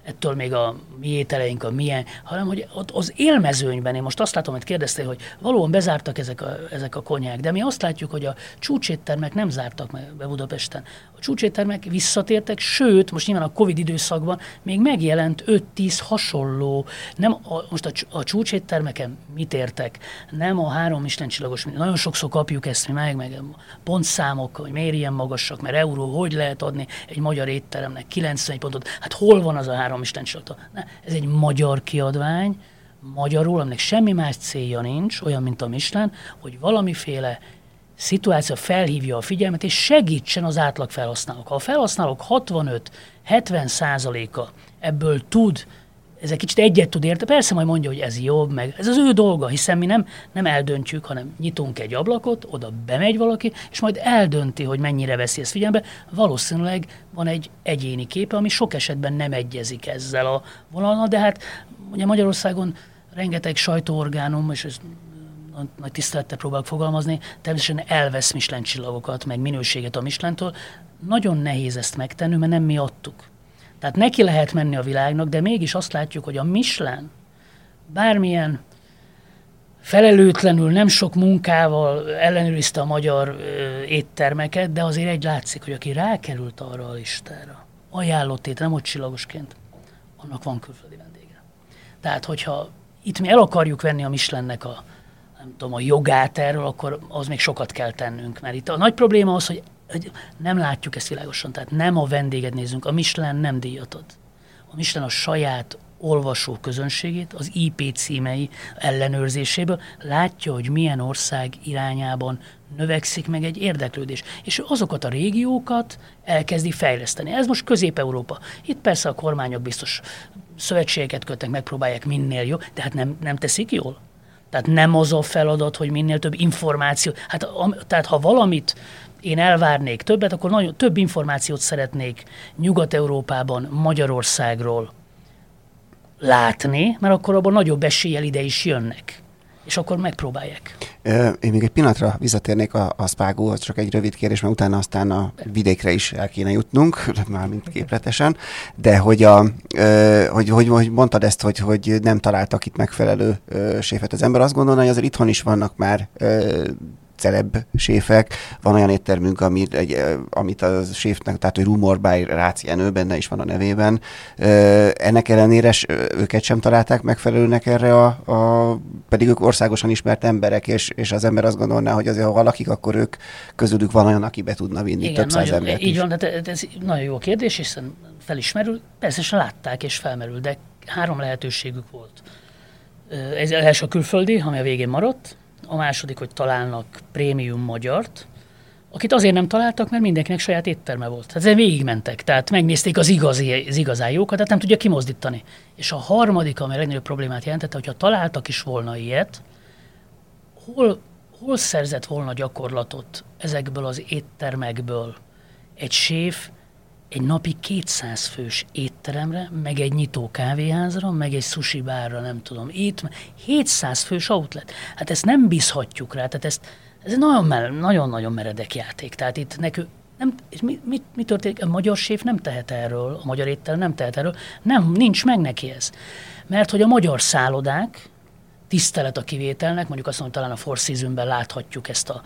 ettől még a mi ételeink a milyen, hanem hogy ott az élmezőnyben, én most azt látom, hogy kérdezte, hogy valóban bezártak ezek a, ezek a konyák, de mi azt látjuk, hogy a csúcséttermek nem zártak be Budapesten. A csúcséttermek visszatértek, sőt, most nyilván a Covid időszakban még megjelent 5-10 hasonló, nem a, most a, a csúcséttermeken mit értek, nem a három Michelin csillagos, nagyon sokszor kapjuk ezt mi meg, meg pontszámok, hogy miért ilyen magasak, mert euró, hogy lehet adni egy magyar étteremnek 90 pontot, hát hol van az a három Michelin csillagot? Ez egy magyar kiadvány, magyarul, aminek semmi más célja nincs, olyan, mint a Michelin, hogy valamiféle szituáció felhívja a figyelmet, és segítsen az átlag felhasználók. Ha a felhasználók 65-70 százaléka ebből tud ez egy kicsit egyet tud érte, persze majd mondja, hogy ez jobb, meg ez az ő dolga, hiszen mi nem, nem eldöntjük, hanem nyitunk egy ablakot, oda bemegy valaki, és majd eldönti, hogy mennyire veszi ezt figyelembe. Valószínűleg van egy egyéni képe, ami sok esetben nem egyezik ezzel a vonalnal, de hát ugye Magyarországon rengeteg sajtóorgánum, és ez nagy tisztelettel próbálok fogalmazni, természetesen elvesz Michelin csillagokat, meg minőséget a Michelintől. Nagyon nehéz ezt megtenni, mert nem mi adtuk. Tehát neki lehet menni a világnak, de mégis azt látjuk, hogy a Michelin bármilyen felelőtlenül, nem sok munkával ellenőrizte a magyar ö, éttermeket, de azért egy látszik, hogy aki rákerült arra a listára, ajánlott ét, nem ott csillagosként, annak van külföldi vendége. Tehát, hogyha itt mi el akarjuk venni a Michelinnek a, nem tudom, a jogát erről, akkor az még sokat kell tennünk. Mert itt a nagy probléma az, hogy nem látjuk ezt világosan, tehát nem a vendéget nézünk, a Michelin nem díjat ad. A Michelin a saját olvasó közönségét, az IP címei ellenőrzéséből látja, hogy milyen ország irányában növekszik meg egy érdeklődés. És azokat a régiókat elkezdi fejleszteni. Ez most Közép-Európa. Itt persze a kormányok biztos szövetségeket kötnek, megpróbálják minél jobb, de hát nem, nem teszik jól. Tehát nem az a feladat, hogy minél több információ. Hát, a, tehát ha valamit én elvárnék többet, akkor nagyon több információt szeretnék Nyugat-Európában, Magyarországról látni, mert akkor abban nagyobb eséllyel ide is jönnek. És akkor megpróbálják. Én még egy pillanatra visszatérnék a, a Spágóhoz, csak egy rövid kérdés, mert utána aztán a vidékre is el kéne jutnunk, már mint képletesen, de hogy, a, hogy, hogy, hogy mondtad ezt, hogy, hogy nem találtak itt megfelelő séfet az ember, azt gondolna, hogy azért itthon is vannak már celeb séfek. Van olyan éttermünk, amit, egy, amit a séfnek, tehát hogy Rumor by Ráci Enő, benne is van a nevében. Ennek ellenére őket sem találták megfelelőnek erre, a, a, pedig ők országosan ismert emberek, és, és az ember azt gondolná, hogy azért, ha valakik, akkor ők közülük van olyan, aki be tudna vinni Igen, több száz embert Így is. van, de ez nagyon jó kérdés, hiszen felismerül, persze látták és felmerül, de három lehetőségük volt. Ez első a külföldi, ami a végén maradt, a második, hogy találnak prémium magyart, akit azért nem találtak, mert mindenkinek saját étterme volt. Tehát ezzel végigmentek, tehát megnézték az, igazi, az igazán jókat, tehát nem tudja kimozdítani. És a harmadik, ami a legnagyobb problémát jelentette, hogyha találtak is volna ilyet, hol, hol szerzett volna gyakorlatot ezekből az éttermekből egy séf egy napi 200 fős étteremre, meg egy nyitó kávéházra, meg egy sushi bárra, nem tudom, itt 700 fős outlet. Hát ezt nem bízhatjuk rá, tehát ezt, ez egy nagyon-nagyon meredek játék. Tehát itt nekünk nem, mi, mi, mi történik? A magyar séf nem tehet erről, a magyar étterem nem tehet erről. Nem, nincs meg neki ez. Mert hogy a magyar szállodák, tisztelet a kivételnek, mondjuk azt mondom, talán a Four Seasons-ben láthatjuk ezt a,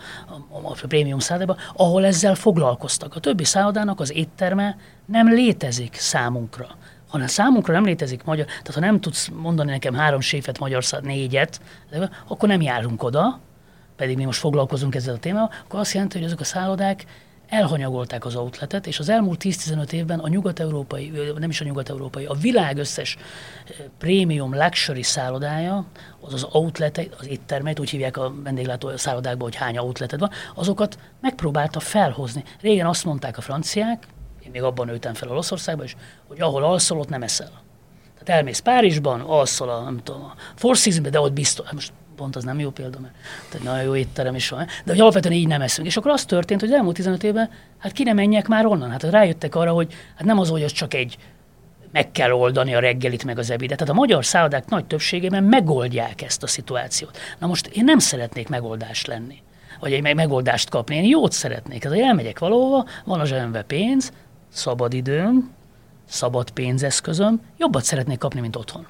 a, a prémium szállodában, ahol ezzel foglalkoztak. A többi szállodának az étterme nem létezik számunkra. Ha számunkra nem létezik magyar, tehát ha nem tudsz mondani nekem három séfet, magyar száll, négyet, akkor nem járunk oda, pedig mi most foglalkozunk ezzel a témával, akkor azt jelenti, hogy ezek a szállodák elhanyagolták az outletet, és az elmúlt 10-15 évben a nyugat-európai, nem is a nyugat-európai, a világ összes prémium luxury szállodája, az az outlet, az éttermeit, úgy hívják a vendéglátó szállodákban, hogy hány outleted van, azokat megpróbálta felhozni. Régen azt mondták a franciák, én még abban nőttem fel Olaszországban is, hogy ahol alszol, ott nem eszel. Tehát elmész Párizsban, alszol a, nem tudom, a Four Seasons-be, de ott biztos, hát most pont az nem jó példa, mert egy nagyon jó étterem is van, de hogy alapvetően így nem eszünk. És akkor az történt, hogy az elmúlt 15 évben, hát ki nem menjek már onnan. Hát rájöttek arra, hogy hát nem az, hogy az csak egy meg kell oldani a reggelit, meg az ebédet. Tehát a magyar szállodák nagy többségében megoldják ezt a szituációt. Na most én nem szeretnék megoldást lenni, vagy egy megoldást kapni. Én jót szeretnék. Ez, hogy elmegyek valahova, van a zsebembe pénz, szabad időm, szabad pénzeszközöm, jobbat szeretnék kapni, mint otthon.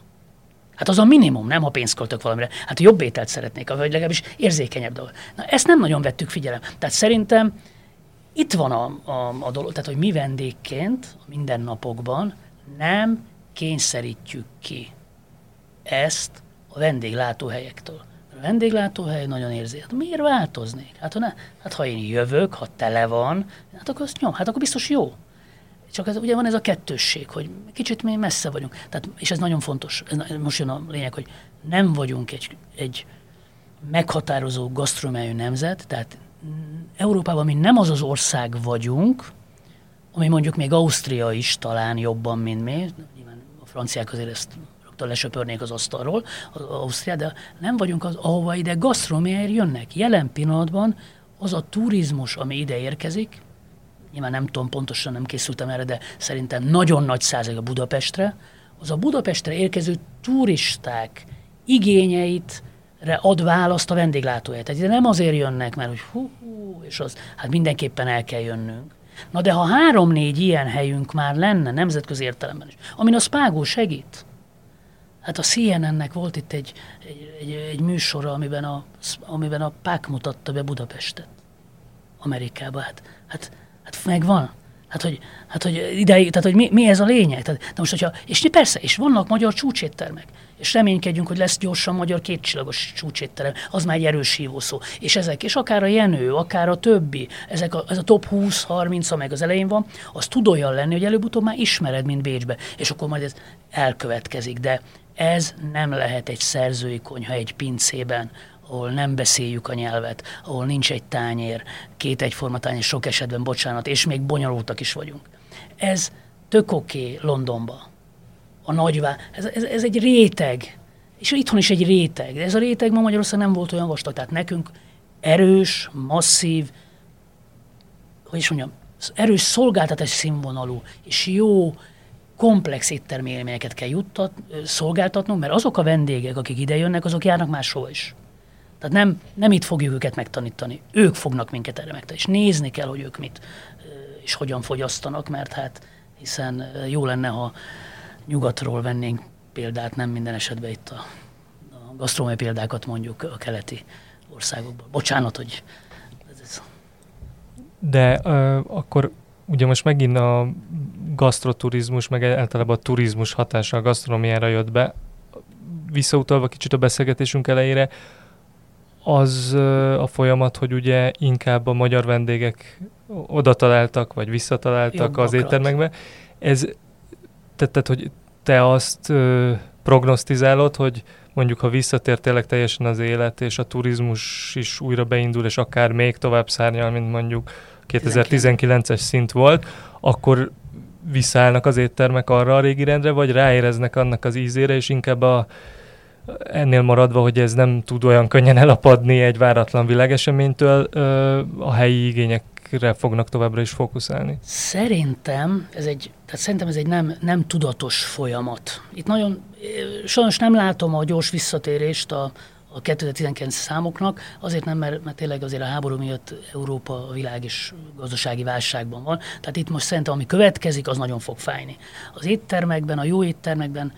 Hát az a minimum, nem, ha pénzt költök valamire. Hát jobb ételt szeretnék, vagy legalábbis érzékenyebb dolog. Na, ezt nem nagyon vettük figyelem. Tehát szerintem itt van a, a, a dolog, tehát hogy mi vendégként a mindennapokban nem kényszerítjük ki ezt a vendéglátóhelyektől. A vendéglátóhely nagyon érzi. Hát miért változnék? Hát ha, ne, hát ha én jövök, ha tele van, hát akkor azt nyom, hát akkor biztos jó. Csak ez, ugye van ez a kettősség, hogy kicsit még messze vagyunk. Tehát, és ez nagyon fontos. Ez, most jön a lényeg, hogy nem vagyunk egy, egy meghatározó gasztronomiai nemzet, tehát Európában mi nem az az ország vagyunk, ami mondjuk még Ausztria is talán jobban, mint mi. Nyilván a franciák azért ezt rögtön lesöpörnék az asztalról, az Ausztria, de nem vagyunk az, ahova ide gasztronómiáért jönnek. Jelen pillanatban az a turizmus, ami ide érkezik, nyilván nem tudom pontosan, nem készültem erre, de szerintem nagyon nagy százalék a Budapestre, az a Budapestre érkező turisták igényeit ad választ a vendéglátóhelyet. Tehát ide nem azért jönnek, mert hogy hú, hú, és az, hát mindenképpen el kell jönnünk. Na de ha három-négy ilyen helyünk már lenne nemzetközi értelemben is, amin a Spágó segít, Hát a CNN-nek volt itt egy, egy, egy, egy műsora, amiben a, amiben a Pák mutatta be Budapestet. Amerikába. Hát, hát Hát megvan. Hát, hogy, hát, hogy ideig, tehát, hogy mi, mi, ez a lényeg? Tehát, de most, hogyha, és persze, és vannak magyar csúcséttermek, és reménykedjünk, hogy lesz gyorsan magyar kétcsillagos csúcsétterem, az már egy erős hívószó. És ezek, és akár a Jenő, akár a többi, ezek a, ez a top 20-30, amely az elején van, az tud olyan lenni, hogy előbb-utóbb már ismered, mint Bécsbe, és akkor majd ez elkövetkezik. De ez nem lehet egy szerzői konyha egy pincében, ahol nem beszéljük a nyelvet, ahol nincs egy tányér, két egyforma tányér, sok esetben, bocsánat, és még bonyolultak is vagyunk. Ez tök oké okay Londonba. A nagyvá, ez, ez, ez egy réteg, és itthon is egy réteg, de ez a réteg ma Magyarországon nem volt olyan vastag, tehát nekünk erős, masszív, hogy is mondjam, erős szolgáltatás színvonalú és jó, komplex éttermi kell juttat, szolgáltatnunk, mert azok a vendégek, akik ide jönnek, azok járnak máshol is. Tehát nem, nem itt fogjuk őket megtanítani. Ők fognak minket erre megtanítani. És nézni kell, hogy ők mit és hogyan fogyasztanak, mert hát hiszen jó lenne, ha nyugatról vennénk példát, nem minden esetben itt a, a gasztrómai példákat mondjuk a keleti országokban. Bocsánat, hogy ez... De uh, akkor ugye most megint a gasztroturizmus, meg általában a turizmus hatása a gasztronómiára jött be. Visszautalva kicsit a beszélgetésünk elejére, az a folyamat, hogy ugye inkább a magyar vendégek oda találtak, vagy visszataláltak Jobbakrat. az éttermekbe. Ez, tehát, tehát, hogy te azt ö, prognosztizálod, hogy mondjuk ha visszatér tényleg teljesen az élet, és a turizmus is újra beindul, és akár még tovább szárnyal, mint mondjuk 2019-es szint volt, akkor visszaállnak az éttermek arra a régi rendre, vagy ráéreznek annak az ízére, és inkább a, ennél maradva, hogy ez nem tud olyan könnyen elapadni egy váratlan világeseménytől, a helyi igényekre fognak továbbra is fókuszálni? Szerintem ez egy, tehát szerintem ez egy nem, nem tudatos folyamat. Itt nagyon, sajnos nem látom a gyors visszatérést a, a 2019 számoknak, azért nem, mert, mert tényleg azért a háború miatt Európa a világ és gazdasági válságban van. Tehát itt most szerintem, ami következik, az nagyon fog fájni. Az éttermekben, a jó éttermekben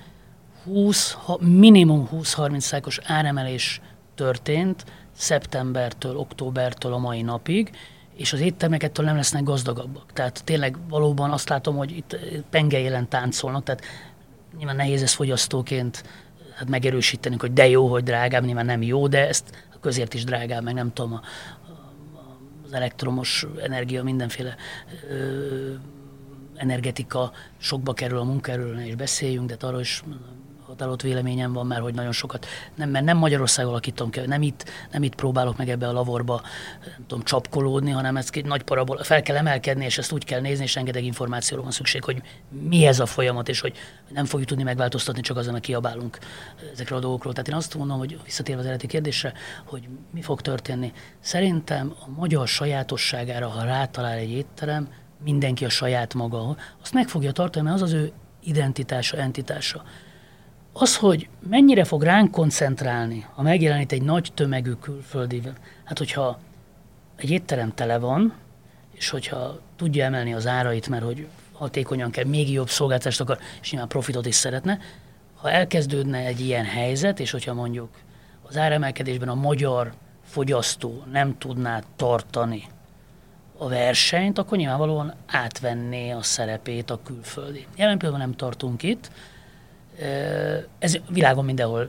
20, minimum 20-30 százalékos áremelés történt szeptembertől, októbertől a mai napig, és az éttermek ettől nem lesznek gazdagabbak. Tehát tényleg valóban azt látom, hogy itt pengejelen táncolnak, tehát nyilván nehéz ez fogyasztóként hát megerősíteni, hogy de jó, hogy drágább, nyilván nem jó, de ezt a közért is drágább, meg nem tudom, a, az elektromos energia, mindenféle ö, energetika sokba kerül a munkaerőről, és beszéljünk, de arról is határozott véleményem van már, hogy nagyon sokat, nem, mert nem Magyarország alakítom ki, nem itt, nem itt próbálok meg ebbe a lavorba, nem tudom, csapkolódni, hanem ez egy nagy parabol, fel kell emelkedni, és ezt úgy kell nézni, és rengeteg információra van szükség, hogy mi ez a folyamat, és hogy nem fogjuk tudni megváltoztatni csak azon, hogy kiabálunk ezekről a dolgokról. Tehát én azt mondom, hogy visszatérve az eredeti kérdésre, hogy mi fog történni. Szerintem a magyar sajátosságára, ha rátalál egy étterem, mindenki a saját maga, azt meg fogja tartani, mert az az ő identitása, entitása. Az, hogy mennyire fog ránk koncentrálni, ha megjelenít egy nagy tömegű külföldi, hát hogyha egy étterem tele van, és hogyha tudja emelni az árait, mert hogy hatékonyan kell, még jobb szolgáltást akar, és nyilván profitot is szeretne, ha elkezdődne egy ilyen helyzet, és hogyha mondjuk az áremelkedésben a magyar fogyasztó nem tudná tartani a versenyt, akkor nyilvánvalóan átvenné a szerepét a külföldi. Jelen pillanatban nem tartunk itt, ez világon mindenhol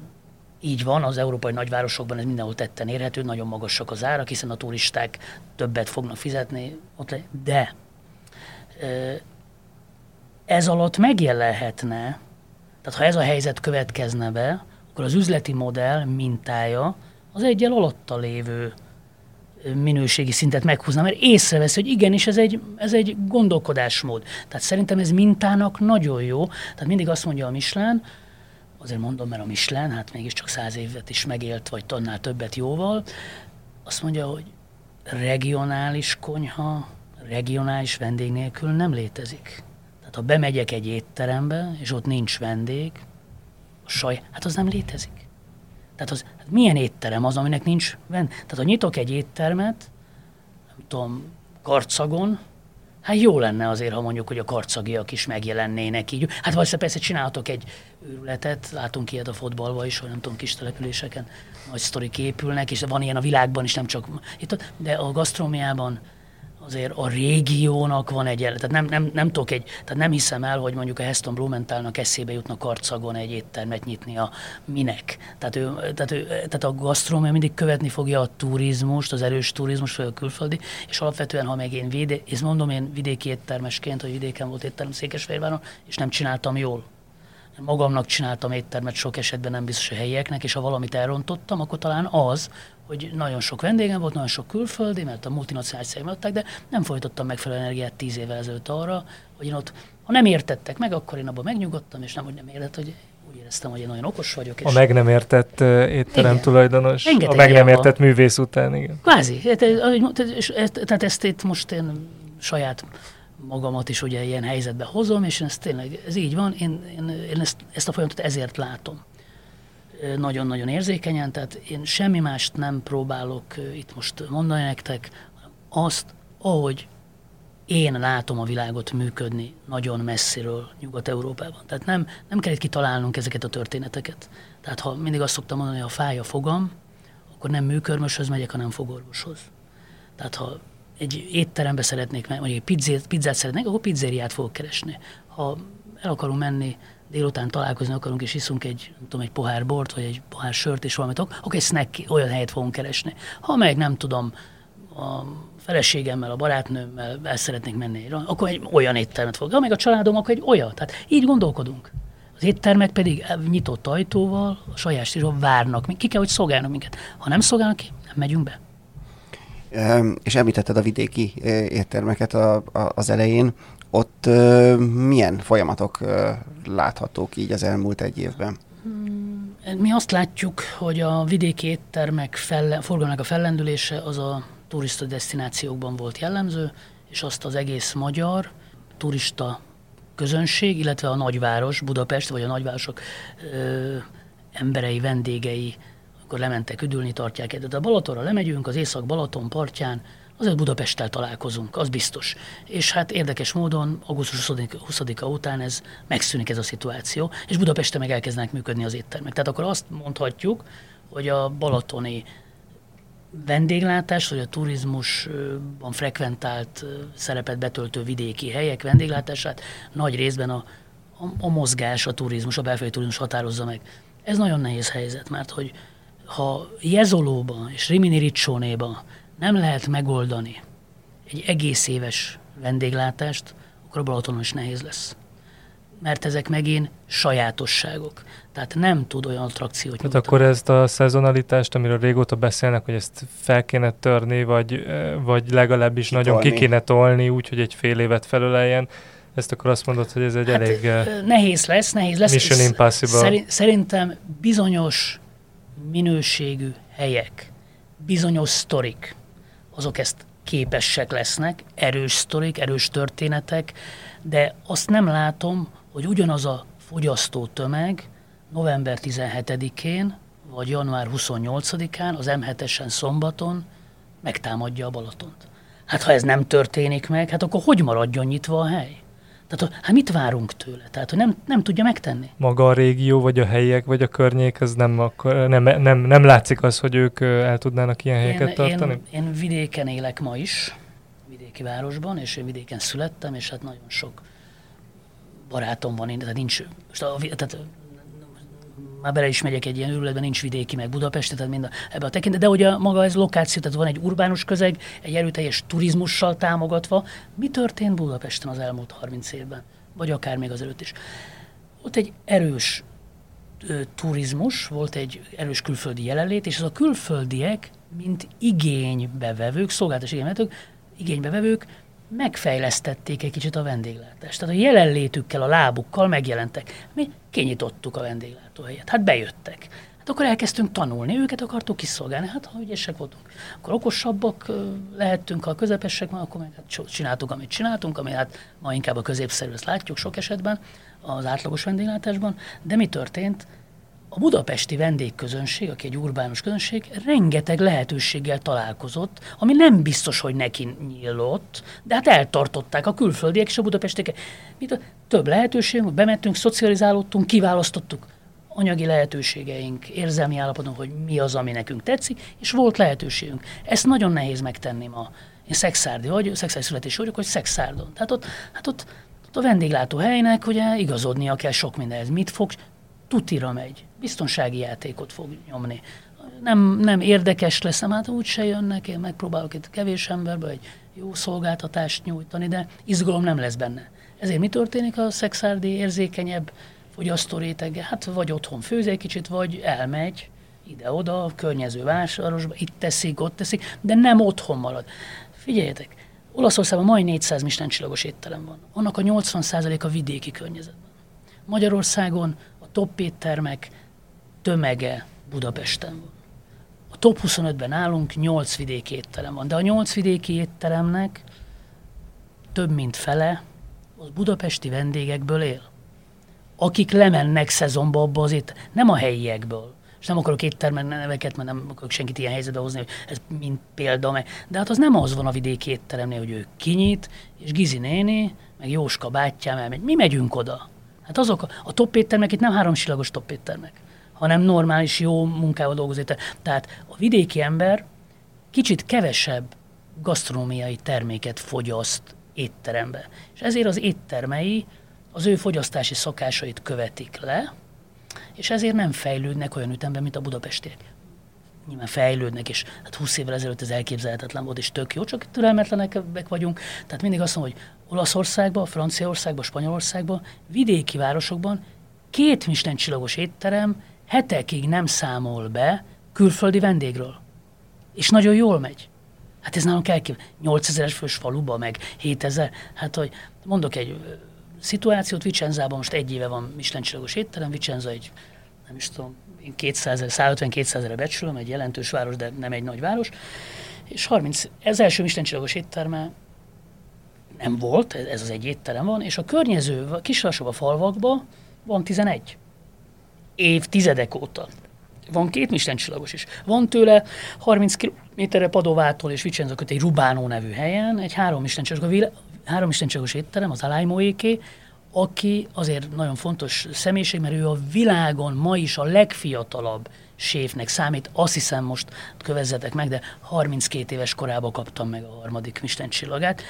így van, az európai nagyvárosokban ez mindenhol tetten érhető, nagyon magasak az árak, hiszen a turisták többet fognak fizetni, ott de ez alatt megjelenhetne, tehát ha ez a helyzet következne be, akkor az üzleti modell mintája az egyel alatta lévő minőségi szintet meghúzna, mert észrevesz, hogy igenis ez egy, ez egy gondolkodásmód. Tehát szerintem ez mintának nagyon jó. Tehát mindig azt mondja a Michelin, azért mondom, mert a Michelin, hát mégiscsak száz évet is megélt, vagy tonnál többet jóval, azt mondja, hogy regionális konyha, regionális vendég nélkül nem létezik. Tehát ha bemegyek egy étterembe, és ott nincs vendég, a saj, hát az nem létezik. Tehát az, hát milyen étterem az, aminek nincs vend? Tehát ha nyitok egy éttermet, nem tudom, karcagon, hát jó lenne azért, ha mondjuk, hogy a karcagiak is megjelennének így. Hát vagy persze csinálhatok egy őrületet, látunk ilyet a fotballban is, vagy nem tudom, kis településeken nagy sztorik épülnek, és van ilyen a világban is, nem csak itt, de a gasztrómiában azért a régiónak van egy, tehát nem, nem, nem tudok egy, tehát nem hiszem el, hogy mondjuk a Heston Blumenthalnak eszébe jutna karcagon egy éttermet nyitni a minek. Tehát, ő, tehát, ő, tehát a gasztrómia mindig követni fogja a turizmust, az erős turizmus, vagy a külföldi, és alapvetően, ha meg én vidé, és mondom én vidéki éttermesként, hogy vidéken volt étterem Székesfehérváron, és nem csináltam jól. Magamnak csináltam éttermet sok esetben nem biztos a helyieknek, és ha valamit elrontottam, akkor talán az, hogy nagyon sok vendégem volt, nagyon sok külföldi, mert a multinacionális cégem adták, de nem folytottam megfelelő energiát tíz évvel ezelőtt arra, hogy én ott, ha nem értettek meg, akkor én abban megnyugodtam, és nem, hogy nem értett, hogy úgy éreztem, hogy én nagyon okos vagyok. És a meg nem értett uh, étterem igen. tulajdonos, Rengeteg a meg nem értett van. művész után, igen. Kvázi. Tehát ezt itt most én saját magamat is ugye ilyen helyzetbe hozom, és ez tényleg, ez így van, én, én, én ezt, ezt a folyamatot ezért látom nagyon-nagyon érzékenyen, tehát én semmi mást nem próbálok itt most mondani nektek, azt, ahogy én látom a világot működni nagyon messziről Nyugat-Európában. Tehát nem, nem kell itt kitalálnunk ezeket a történeteket. Tehát ha mindig azt szoktam mondani, hogy ha fáj a fogam, akkor nem műkörmöshöz megyek, hanem fogorvoshoz. Tehát ha egy étterembe szeretnék, vagy egy pizzát, pizzát szeretnék, akkor pizzériát fogok keresni. Ha el akarunk menni délután találkozni akarunk, és iszunk egy, nem tudom, egy pohár bort, vagy egy pohár sört, és valamit, akkor egy snack, olyan helyet fogunk keresni. Ha meg nem tudom, a feleségemmel, a barátnőmmel el szeretnék menni, akkor egy olyan éttermet fog. Ha meg a családom, akkor egy olyan. Tehát így gondolkodunk. Az éttermek pedig nyitott ajtóval, a saját stílusban várnak, ki kell, hogy szolgálnak minket. Ha nem szolgálnak ki, nem megyünk be. És említetted a vidéki éttermeket az elején. Ott milyen folyamatok láthatók így az elmúlt egy évben? Hmm, mi azt látjuk, hogy a vidéki éttermek felle, forgalmának a fellendülése az a turista destinációkban volt jellemző, és azt az egész magyar turista közönség, illetve a nagyváros, Budapest, vagy a nagyvárosok ö, emberei, vendégei, akkor lementek üdülni, tartják egyet. A Balatonra lemegyünk, az Észak-Balaton partján, azért Budapesttel találkozunk, az biztos. És hát érdekes módon augusztus 20-a után ez megszűnik ez a szituáció, és Budapesten meg elkezdenek működni az éttermek. Tehát akkor azt mondhatjuk, hogy a balatoni vendéglátás, vagy a turizmusban frekventált szerepet betöltő vidéki helyek vendéglátását nagy részben a, a, a mozgás, a turizmus, a belföldi turizmus határozza meg. Ez nagyon nehéz helyzet, mert hogy ha Jezolóban és Rimini Riccsónéban nem lehet megoldani egy egész éves vendéglátást, akkor a Balatonon is nehéz lesz. Mert ezek megint sajátosságok. Tehát nem tud olyan attrakciót Tehát akkor ezt a szezonalitást, amiről régóta beszélnek, hogy ezt fel kéne törni, vagy, vagy legalábbis Kitolni. nagyon ki kéne tolni, úgy, hogy egy fél évet felöleljen, ezt akkor azt mondod, hogy ez egy hát elég... Nehéz lesz, nehéz lesz. Mission impossible. Szerintem bizonyos minőségű helyek, bizonyos sztorik, azok ezt képesek lesznek, erős sztorik, erős történetek, de azt nem látom, hogy ugyanaz a fogyasztó tömeg november 17-én vagy január 28-án az M7-esen szombaton megtámadja a Balatont. Hát ha ez nem történik meg, hát akkor hogy maradjon nyitva a hely? Tehát hát mit várunk tőle? Tehát, hogy nem, nem tudja megtenni. Maga a régió, vagy a helyiek, vagy a környék, ez nem, akkor, nem, nem, nem látszik az, hogy ők el tudnának ilyen helyeket én, tartani? Én, én vidéken élek ma is, vidéki városban, és én vidéken születtem, és hát nagyon sok barátom van, tehát nincs, tehát már bele is megyek egy ilyen őrületben, nincs vidéki, meg Budapest, tehát mind a, ebbe a tekintet, de a maga ez lokáció, tehát van egy urbánus közeg, egy erőteljes turizmussal támogatva. Mi történt Budapesten az elmúlt 30 évben? Vagy akár még azelőtt is. Ott egy erős ö, turizmus, volt egy erős külföldi jelenlét, és az a külföldiek, mint igénybevevők, szolgáltatás igénybevevők, igénybevevők megfejlesztették egy kicsit a vendéglátást. Tehát a jelenlétükkel, a lábukkal megjelentek. Mi kinyitottuk a vendéglátóhelyet. Hát bejöttek. Hát akkor elkezdtünk tanulni, őket akartuk kiszolgálni. Hát ha ügyesek voltunk, akkor okosabbak lehettünk, ha közepesek van, akkor meg hát csináltuk, amit csináltunk, ami hát ma inkább a középszerű, ezt látjuk sok esetben az átlagos vendéglátásban. De mi történt? A budapesti vendégközönség, aki egy urbánus közönség, rengeteg lehetőséggel találkozott, ami nem biztos, hogy neki nyílott, de hát eltartották a külföldiek és a budapestiek. Mit, több lehetőségünk, bementünk, szocializálódtunk, kiválasztottuk anyagi lehetőségeink, érzelmi állapotunk, hogy mi az, ami nekünk tetszik, és volt lehetőségünk. Ezt nagyon nehéz megtenni ma. Én szexárdi vagyok, szexárdi születés vagyok, hogy szexárdon. Tehát ott, hát ott, ott a vendéglátó helynek ugye igazodnia kell sok mindenhez. Mit fog, tutira megy, biztonsági játékot fog nyomni. Nem, nem érdekes lesz, hát úgy se jönnek, én megpróbálok itt kevés emberből egy jó szolgáltatást nyújtani, de izgalom nem lesz benne. Ezért mi történik a szexárdi érzékenyebb fogyasztó rétege? Hát vagy otthon főz egy kicsit, vagy elmegy ide-oda, környező vásárosba, itt teszik, ott teszik, de nem otthon marad. Figyeljetek, Olaszországban majd 400 Michelin csillagos étterem van. Annak a 80% a vidéki környezetben. Magyarországon top éttermek tömege Budapesten van. A top 25-ben állunk, 8 vidéki étterem van, de a 8 vidéki étteremnek több mint fele az budapesti vendégekből él. Akik lemennek szezonba abba az itt, nem a helyiekből. És nem akarok éttermen neveket, mert nem akarok senkit ilyen helyzetbe hozni, hogy ez mint példa, de hát az nem az van a vidéki étteremnél, hogy ő kinyit, és Gizi néni, meg Jóska bátyám elmegy. Mi megyünk oda. Hát azok a, top éttermek itt nem három csillagos top éttermek, hanem normális, jó munkával dolgozik. Tehát a vidéki ember kicsit kevesebb gasztronómiai terméket fogyaszt étterembe. És ezért az éttermei az ő fogyasztási szokásait követik le, és ezért nem fejlődnek olyan ütemben, mint a budapestiek. Nyilván fejlődnek, és hát 20 évvel ezelőtt ez elképzelhetetlen volt, és tök jó, csak türelmetlenek vagyunk. Tehát mindig azt mondom, hogy Olaszországban, Franciaországban, Spanyolországban, vidéki városokban két Michelin csillagos étterem hetekig nem számol be külföldi vendégről. És nagyon jól megy. Hát ez nálunk elképzelhető. 8000-es fős faluba, meg 7000. Hát, hogy mondok egy szituációt, Vicenzában most egy éve van Michelin csillagos étterem, Vicenza egy, nem is tudom, én 200 150-200 ezerre becsülöm, egy jelentős város, de nem egy nagy város, és 30, ez első Michelin csillagos étterme nem volt, ez az egy étterem van, és a környező, a kisvárosokban, a falvakban van 11. Évtizedek óta. Van két Michelin csillagos is. Van tőle 30 kilométerre Padovától és Vicenza egy Rubánó nevű helyen, egy három Michelin csillagos, három Michelin csillagos étterem, az Alájmóéké, aki azért nagyon fontos személyiség, mert ő a világon ma is a legfiatalabb séfnek számít. Azt hiszem most kövezzetek meg, de 32 éves korában kaptam meg a harmadik Michelin csillagát.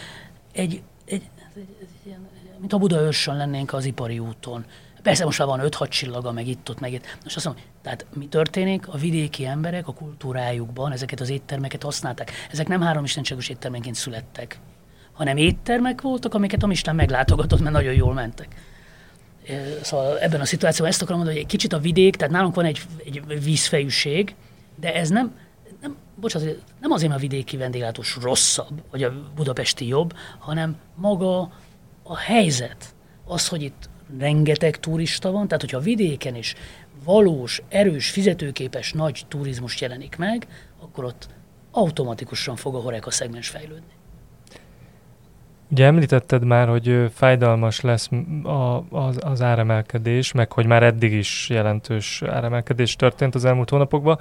Egy, egy, egy, egy ilyen, mint a Budaörsön lennénk az ipari úton. Persze most már van 5-6 csillaga, meg itt, ott, meg itt. Most azt mondom, tehát mi történik? A vidéki emberek a kultúrájukban ezeket az éttermeket használták. Ezek nem három istenségos éttermenként születtek, hanem éttermek voltak, amiket a Michelin meglátogatott, mert nagyon jól mentek. Szóval ebben a szituációban ezt akarom mondani, hogy egy kicsit a vidék, tehát nálunk van egy, egy vízfejűség, de ez nem, bocsánat, nem azért, mert a vidéki vendéglátós rosszabb, vagy a budapesti jobb, hanem maga a helyzet, az, hogy itt rengeteg turista van, tehát hogyha vidéken is valós, erős, fizetőképes nagy turizmus jelenik meg, akkor ott automatikusan fog a horeka szegmens fejlődni. Ugye említetted már, hogy fájdalmas lesz a, az, az áremelkedés, meg hogy már eddig is jelentős áremelkedés történt az elmúlt hónapokban.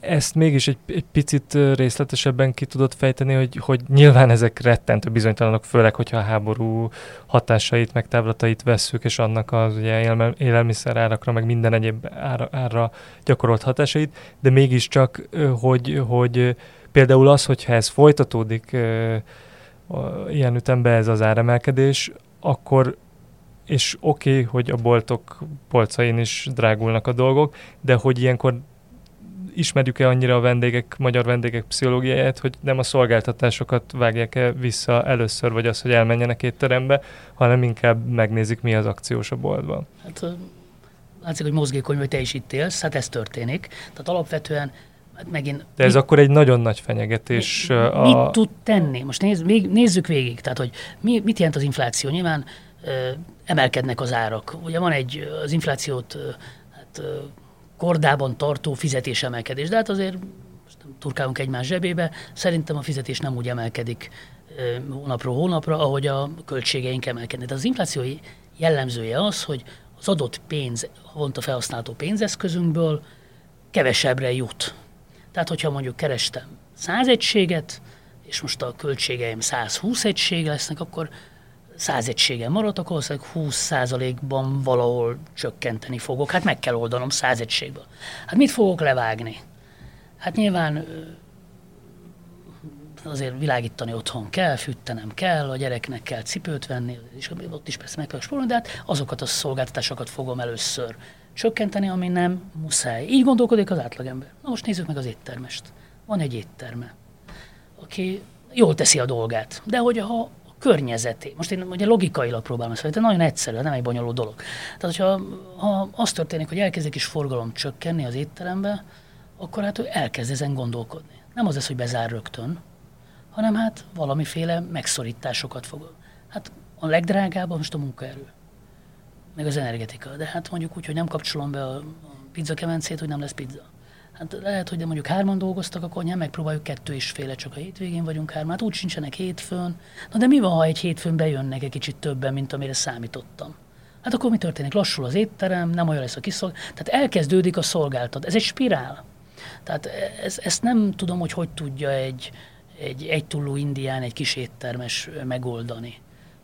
Ezt mégis egy, egy picit részletesebben ki tudod fejteni, hogy, hogy nyilván ezek rettentő bizonytalanok, főleg, hogyha a háború hatásait, meg távlatait vesszük, és annak az ugye élme- élelmiszer árakra, meg minden egyéb ára, ára gyakorolt hatásait, de mégiscsak, hogy, hogy például az, hogyha ez folytatódik, ilyen ütemben ez az áremelkedés, akkor és oké, okay, hogy a boltok polcain is drágulnak a dolgok, de hogy ilyenkor ismerjük-e annyira a vendégek, magyar vendégek pszichológiáját, hogy nem a szolgáltatásokat vágják-e vissza először, vagy az, hogy elmenjenek étterembe, hanem inkább megnézik, mi az akciós a boltban. Hát látszik, hogy mozgékony vagy te is itt élsz, hát ez történik. Tehát alapvetően hát megint... De ez mi- akkor egy nagyon nagy fenyegetés. Mi, ö, mit a, tud tenni? Most néz, még, nézzük végig, tehát hogy mi, mit jelent az infláció? Nyilván ö, emelkednek az árak. Ugye van egy az inflációt ö, hát, ö, kordában tartó fizetésemelkedés, de hát azért most nem turkálunk egymás zsebébe, szerintem a fizetés nem úgy emelkedik hónapról hónapra, ahogy a költségeink emelkednek. De az infláció jellemzője az, hogy az adott pénz, havonta felhasználható pénzeszközünkből kevesebbre jut. Tehát, hogyha mondjuk kerestem 100 egységet, és most a költségeim 120 egység lesznek, akkor 100 egységen maradt, akkor valószínűleg 20%-ban valahol csökkenteni fogok. Hát meg kell oldanom 100 egységből. Hát mit fogok levágni? Hát nyilván azért világítani otthon kell, fűtenem kell, a gyereknek kell cipőt venni, és ott is persze meg kell spórolni, de hát azokat a szolgáltatásokat fogom először csökkenteni, ami nem muszáj. Így gondolkodik az átlagember. Na most nézzük meg az éttermest. Van egy étterme, aki jól teszi a dolgát, de hogy ha a környezeté, most én ugye logikailag próbálom ezt de nagyon egyszerű, nem egy bonyolult dolog. Tehát, hogyha ha az történik, hogy elkezd kis forgalom csökkenni az étterembe, akkor hát ő elkezd ezen gondolkodni. Nem az lesz, hogy bezár rögtön, hanem hát valamiféle megszorításokat fog. Hát a legdrágább most a munkaerő, meg az energetika. De hát mondjuk úgy, hogy nem kapcsolom be a pizza kemencét, hogy nem lesz pizza. Hát lehet, hogy de mondjuk hárman dolgoztak a konyhán, megpróbáljuk kettő és féle, csak a hétvégén vagyunk hárman, hát úgy sincsenek hétfőn. Na de mi van, ha egy hétfőn bejönnek egy kicsit többen, mint amire számítottam? Hát akkor mi történik? Lassul az étterem, nem olyan lesz a kiszolg... Tehát elkezdődik a szolgáltat. Ez egy spirál. Tehát ez, ezt nem tudom, hogy hogy tudja egy, egy egytulló indián, egy kis éttermes megoldani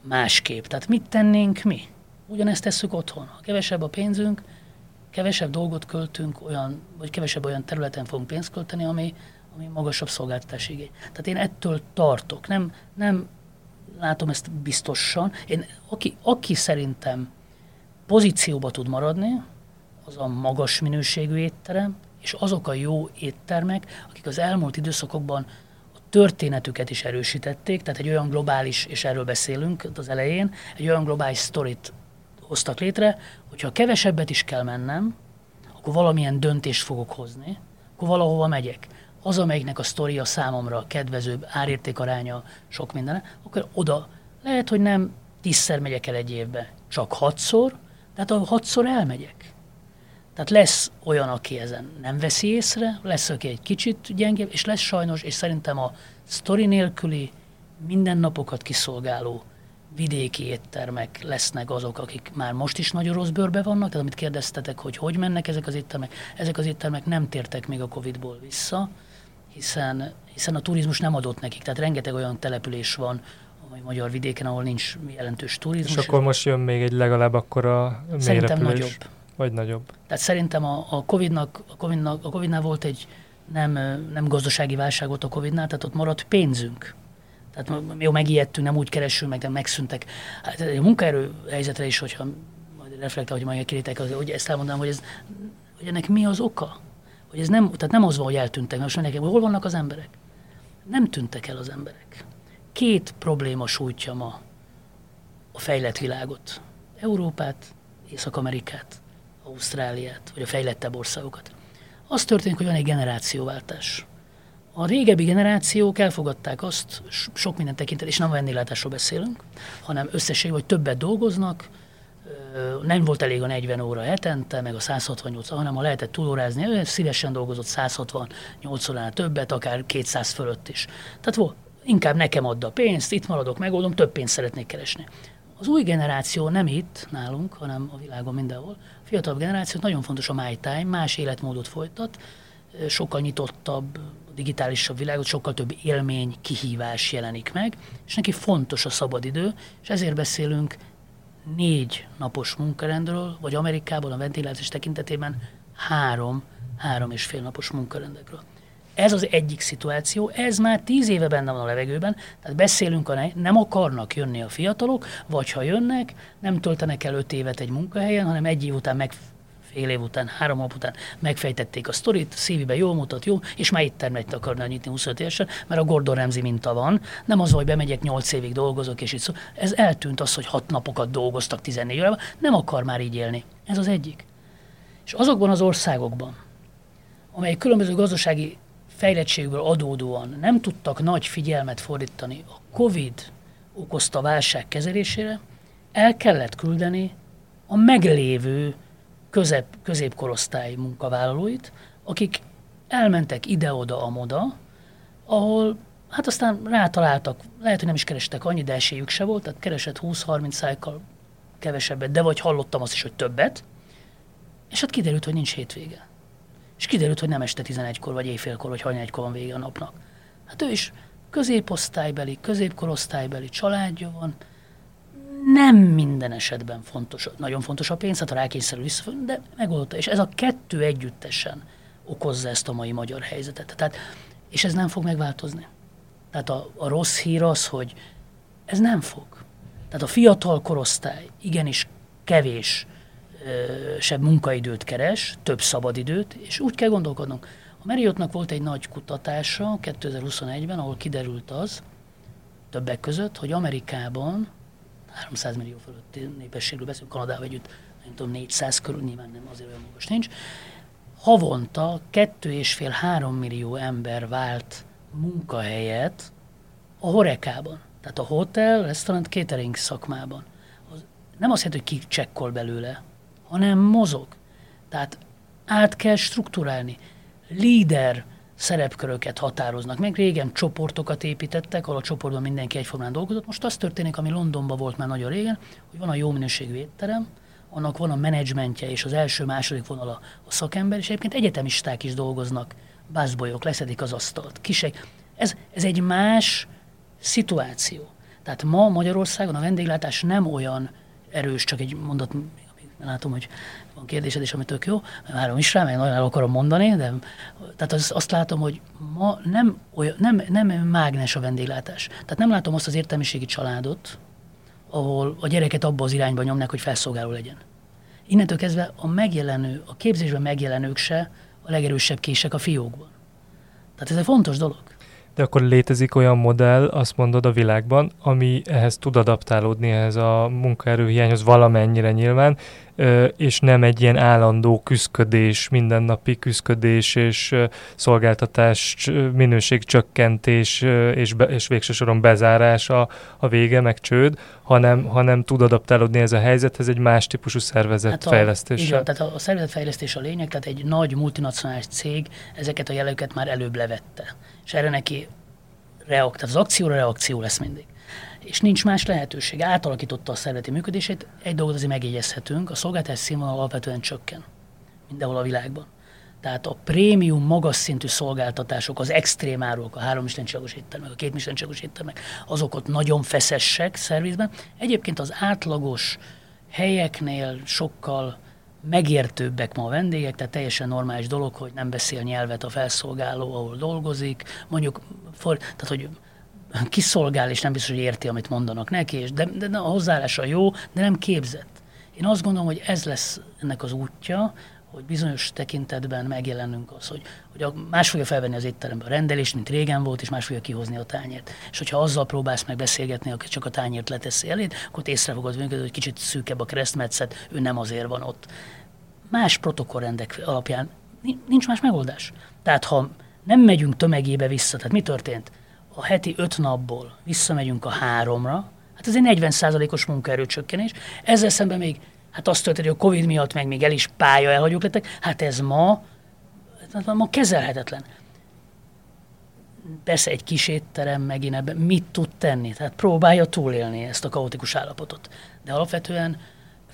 másképp. Tehát mit tennénk mi? Ugyanezt tesszük otthon. Ha kevesebb a pénzünk, kevesebb dolgot költünk, olyan, vagy kevesebb olyan területen fogunk pénzt költeni, ami, ami magasabb szolgáltatási igény. Tehát én ettől tartok. Nem, nem látom ezt biztosan. Én, aki, aki szerintem pozícióba tud maradni, az a magas minőségű étterem, és azok a jó éttermek, akik az elmúlt időszakokban a történetüket is erősítették, tehát egy olyan globális, és erről beszélünk az elején, egy olyan globális sztorit hoztak létre, hogyha kevesebbet is kell mennem, akkor valamilyen döntést fogok hozni, akkor valahova megyek. Az, amelyiknek a sztoria számomra kedvezőbb, árértékaránya, sok minden, akkor oda lehet, hogy nem tízszer megyek el egy évbe, csak hatszor, tehát a hatszor elmegyek. Tehát lesz olyan, aki ezen nem veszi észre, lesz, aki egy kicsit gyengébb, és lesz sajnos, és szerintem a sztori nélküli, mindennapokat kiszolgáló vidéki éttermek lesznek azok, akik már most is nagyon rossz bőrbe vannak, tehát amit kérdeztetek, hogy hogy mennek ezek az éttermek, ezek az éttermek nem tértek még a Covid-ból vissza, hiszen, hiszen a turizmus nem adott nekik, tehát rengeteg olyan település van, a magyar vidéken, ahol nincs jelentős turizmus. És akkor most jön még egy legalább akkor a Szerintem nagyobb. Vagy nagyobb. Tehát szerintem a, a, COVID-nak, a, COVID-nak, a COVID-nál volt egy nem, nem gazdasági válság volt a Covid-nál, tehát ott maradt pénzünk. Tehát jó, megijedtünk, nem úgy keresünk, meg de megszűntek. Hát a munkaerő helyzetre is, hogyha majd reflektál, hogy majd kéritek, hogy ezt elmondanám, hogy, ez, hogy ennek mi az oka? Hogy ez nem, tehát nem az van, hogy eltűntek, most mindenki, hol vannak az emberek? Nem tűntek el az emberek. Két probléma sújtja ma a fejlett világot. Európát, Észak-Amerikát, Ausztráliát, vagy a fejlettebb országokat. Az történik, hogy van egy generációváltás. A régebbi generációk elfogadták azt, sok minden tekintet, és nem a vendéglátásról beszélünk, hanem összesség, hogy többet dolgoznak, nem volt elég a 40 óra hetente, meg a 168, hanem ha lehetett túlórázni, szívesen dolgozott 168 óránál többet, akár 200 fölött is. Tehát volt, inkább nekem add a pénzt, itt maradok, megoldom, több pénzt szeretnék keresni. Az új generáció nem itt nálunk, hanem a világon mindenhol. A fiatalabb generáció nagyon fontos a my time, más életmódot folytat, sokkal nyitottabb, digitálisabb világot, sokkal több élmény, kihívás jelenik meg, és neki fontos a szabadidő, és ezért beszélünk négy napos munkarendről, vagy Amerikában a ventilációs tekintetében három, három és fél napos munkarendekről. Ez az egyik szituáció, ez már tíz éve benne van a levegőben, tehát beszélünk, a ne, nem akarnak jönni a fiatalok, vagy ha jönnek, nem töltenek el öt évet egy munkahelyen, hanem egy év után meg fél év után, három nap után megfejtették a sztorit, szívibe jól mutat, jó, és már itt termet akarna nyitni 25 évesen, mert a Gordon Ramsay minta van. Nem az, hogy bemegyek 8 évig dolgozok, és itt szó. Ez eltűnt az, hogy 6 napokat dolgoztak 14 órában, nem akar már így élni. Ez az egyik. És azokban az országokban, amelyek különböző gazdasági fejlettségből adódóan nem tudtak nagy figyelmet fordítani a COVID okozta válság kezelésére, el kellett küldeni a meglévő közep, középkorosztály munkavállalóit, akik elmentek ide-oda, amoda, ahol hát aztán rátaláltak, lehet, hogy nem is kerestek annyi, de esélyük se volt, tehát keresett 20-30 szájkal kevesebbet, de vagy hallottam azt is, hogy többet, és hát kiderült, hogy nincs hétvége. És kiderült, hogy nem este 11-kor, vagy éjfélkor, vagy hajnálygykor van vége a napnak. Hát ő is középosztálybeli, középkorosztálybeli családja van, nem minden esetben fontos, nagyon fontos a pénz, hát a rákényszerű vissza, de megoldotta. És ez a kettő együttesen okozza ezt a mai magyar helyzetet. Tehát, és ez nem fog megváltozni. Tehát a, a rossz hír az, hogy ez nem fog. Tehát a fiatal korosztály igenis kevés sebb munkaidőt keres, több szabadidőt, és úgy kell gondolkodnunk. A Marriottnak volt egy nagy kutatása 2021-ben, ahol kiderült az, többek között, hogy Amerikában 300 millió fölötti népességről beszélünk, Kanadával együtt, nem tudom, 400 körül, nyilván nem azért olyan magas nincs. Havonta 2,5-3 millió ember vált munkahelyet a horekában, tehát a hotel, restaurant, catering szakmában. Az nem azt jelenti, hogy ki csekkol belőle, hanem mozog. Tehát át kell strukturálni. Líder szerepköröket határoznak meg. Régen csoportokat építettek, ahol a csoportban mindenki egyformán dolgozott. Most az történik, ami Londonban volt már nagyon régen, hogy van a jó minőségű étterem, annak van a menedzsmentje és az első-második vonal a, a szakember, és egyébként egyetemisták is dolgoznak, bászbolyok, leszedik az asztalt, kisek. Ez, ez egy más szituáció. Tehát ma Magyarországon a vendéglátás nem olyan erős, csak egy mondat, látom, hogy van kérdésed is, ami tök jó, várom is rá, meg nagyon el akarom mondani, de tehát az, azt látom, hogy ma nem, olyan, nem, nem mágnes a vendéglátás. Tehát nem látom azt az értelmiségi családot, ahol a gyereket abba az irányba nyomnak, hogy felszolgáló legyen. Innentől kezdve a megjelenő, a képzésben megjelenők se a legerősebb kések a fiókban. Tehát ez egy fontos dolog. De akkor létezik olyan modell, azt mondod a világban, ami ehhez tud adaptálódni, ehhez a munkaerőhiányhoz valamennyire nyilván, és nem egy ilyen állandó küszködés, mindennapi küszködés és szolgáltatás minőségcsökkentés és, be, és végső soron bezárás a, a vége, meg csőd, hanem, hanem tud adaptálódni ez a helyzethez egy más típusú szervezetfejlesztés. Hát igen, tehát a szervezetfejlesztés a lényeg, tehát egy nagy multinacionális cég ezeket a jelöket már előbb levette. És erre neki reak, tehát az akcióra reakció lesz mindig és nincs más lehetőség. Átalakította a szervezeti működését, egy dolgot azért megjegyezhetünk, a szolgáltatás színvonal alapvetően csökken mindenhol a világban. Tehát a prémium, magas szintű szolgáltatások, az extrém áruk, a három istencsillagos éttermek, a két istencsillagos éttermek, azok ott nagyon feszesek szervizben. Egyébként az átlagos helyeknél sokkal megértőbbek ma a vendégek, tehát teljesen normális dolog, hogy nem beszél nyelvet a felszolgáló, ahol dolgozik. Mondjuk, for, tehát hogy kiszolgál, és nem biztos, hogy érti, amit mondanak neki, és de, de a hozzáállása jó, de nem képzett. Én azt gondolom, hogy ez lesz ennek az útja, hogy bizonyos tekintetben megjelenünk az, hogy, hogy más fogja felvenni az étterembe a rendelést, mint régen volt, és más fogja kihozni a tányért. És hogyha azzal próbálsz meg beszélgetni, aki csak a tányért leteszi eléd, akkor észre fogod venni, hogy kicsit szűkebb a keresztmetszet, ő nem azért van ott. Más protokollrendek alapján nincs más megoldás. Tehát ha nem megyünk tömegébe vissza, tehát mi történt? a heti öt napból visszamegyünk a háromra, hát ez egy 40%-os munkaerőcsökkenés. Ezzel szemben még, hát azt történt, hogy a Covid miatt meg még el is pálya elhagyók lettek, hát ez ma, hát ma kezelhetetlen. Persze egy kis étterem megint ebben mit tud tenni? Tehát próbálja túlélni ezt a kaotikus állapotot. De alapvetően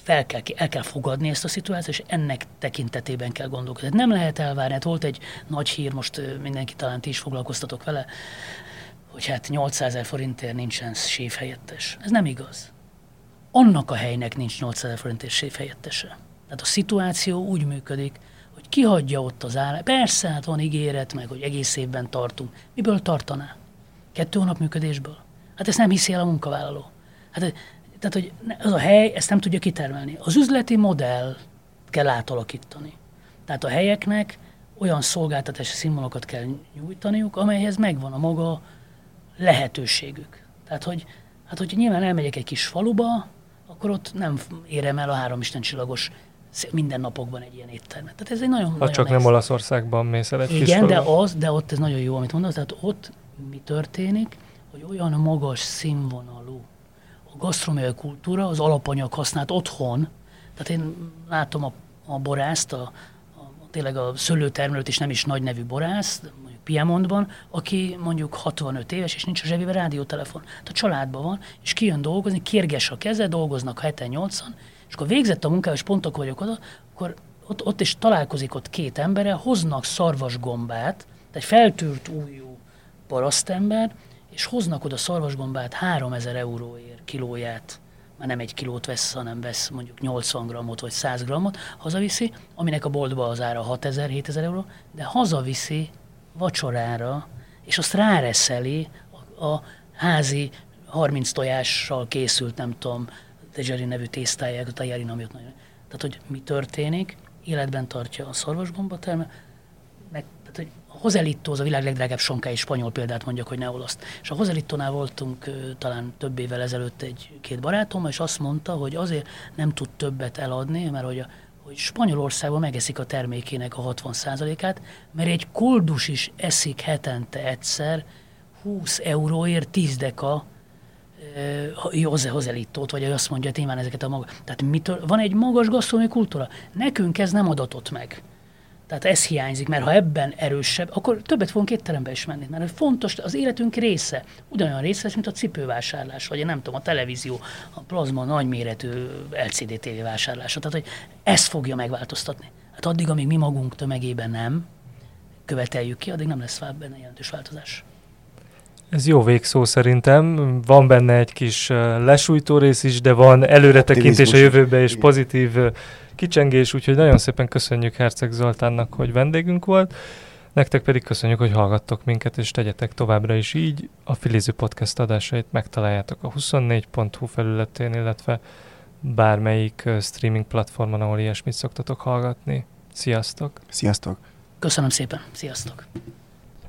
fel kell, el kell fogadni ezt a szituációt, és ennek tekintetében kell gondolkodni. Nem lehet elvárni, hát volt egy nagy hír, most mindenki talán ti is foglalkoztatok vele, hogy hát 800 ezer forintért nincsen séfhelyettes. Ez nem igaz. Annak a helynek nincs 800 ezer forintért séfhelyettese. Tehát a szituáció úgy működik, hogy kihagyja ott az áll. Persze, hát van ígéret, meg hogy egész évben tartunk. Miből tartaná? Kettő hónap működésből? Hát ezt nem hiszi el a munkavállaló. Hát, tehát, hogy az a hely ezt nem tudja kitermelni. Az üzleti modell kell átalakítani. Tehát a helyeknek olyan szolgáltatási színvonalakat kell nyújtaniuk, amelyhez megvan a maga lehetőségük. Tehát, hogy hát, hogyha nyilván elmegyek egy kis faluba, akkor ott nem érem el a három csillagos minden napokban egy ilyen éttermet. Tehát ez egy nagyon, ha nagyon csak nehéz. nem Olaszországban mész el egy Igen, de az, de ott ez nagyon jó, amit mondasz, tehát ott mi történik, hogy olyan magas színvonalú a gasztronómiai kultúra, az alapanyag használt otthon, tehát én látom a, a borászt, a, a, tényleg a szőlőtermelőt is nem is nagy nevű borász, Piemontban, aki mondjuk 65 éves, és nincs a zsebében rádiótelefon. Tehát a családban van, és kijön dolgozni, kérges a keze, dolgoznak 7-8-an, és akkor végzett a munkája, és pontok vagyok oda, akkor ott, ott is találkozik ott két embere, hoznak szarvasgombát, tehát feltűrt újú parasztember, és hoznak oda szarvasgombát 3000 euróért kilóját, már nem egy kilót vesz, hanem vesz mondjuk 80 grammot vagy 100 grammot, hazaviszi, aminek a boltba az ára 6000-7000 euró, de hazaviszi vacsorára, és azt ráreszeli a, a házi 30 tojással készült, nem tudom, Tejeri nevű tésztáját, a tajárin, ami ott nagyon... Tehát, hogy mi történik, életben tartja a szarvasgomba termel, meg, tehát, hogy a Hozelitto az a világ legdrágább sonkája, spanyol példát mondjak, hogy ne olaszt. És a Hozelittónál voltunk talán több évvel ezelőtt egy-két barátom, és azt mondta, hogy azért nem tud többet eladni, mert hogy a hogy Spanyolországban megeszik a termékének a 60%-át, mert egy koldus is eszik hetente egyszer 20 euróért 10 deka Jose Hozelittót, vagy azt mondja, hogy én ezeket a maga. Tehát mitől, van egy magas gasztronómiai kultúra. Nekünk ez nem adatott meg. Tehát ez hiányzik, mert ha ebben erősebb, akkor többet fogunk étterembe is menni. Mert fontos, az életünk része, ugyanolyan része, mint a cipővásárlás, vagy nem tudom, a televízió, a plazma nagyméretű LCD TV vásárlása. Tehát, hogy ezt fogja megváltoztatni. Hát addig, amíg mi magunk tömegében nem követeljük ki, addig nem lesz benne jelentős változás. Ez jó végszó szerintem. Van benne egy kis lesújtó rész is, de van előretekintés a jövőbe és pozitív kicsengés, úgyhogy nagyon szépen köszönjük Herceg Zoltánnak, hogy vendégünk volt. Nektek pedig köszönjük, hogy hallgattok minket, és tegyetek továbbra is így. A Filiző Podcast adásait megtaláljátok a 24.hu felületén, illetve bármelyik streaming platformon, ahol ilyesmit szoktatok hallgatni. Sziasztok! Sziasztok! Köszönöm szépen! Sziasztok!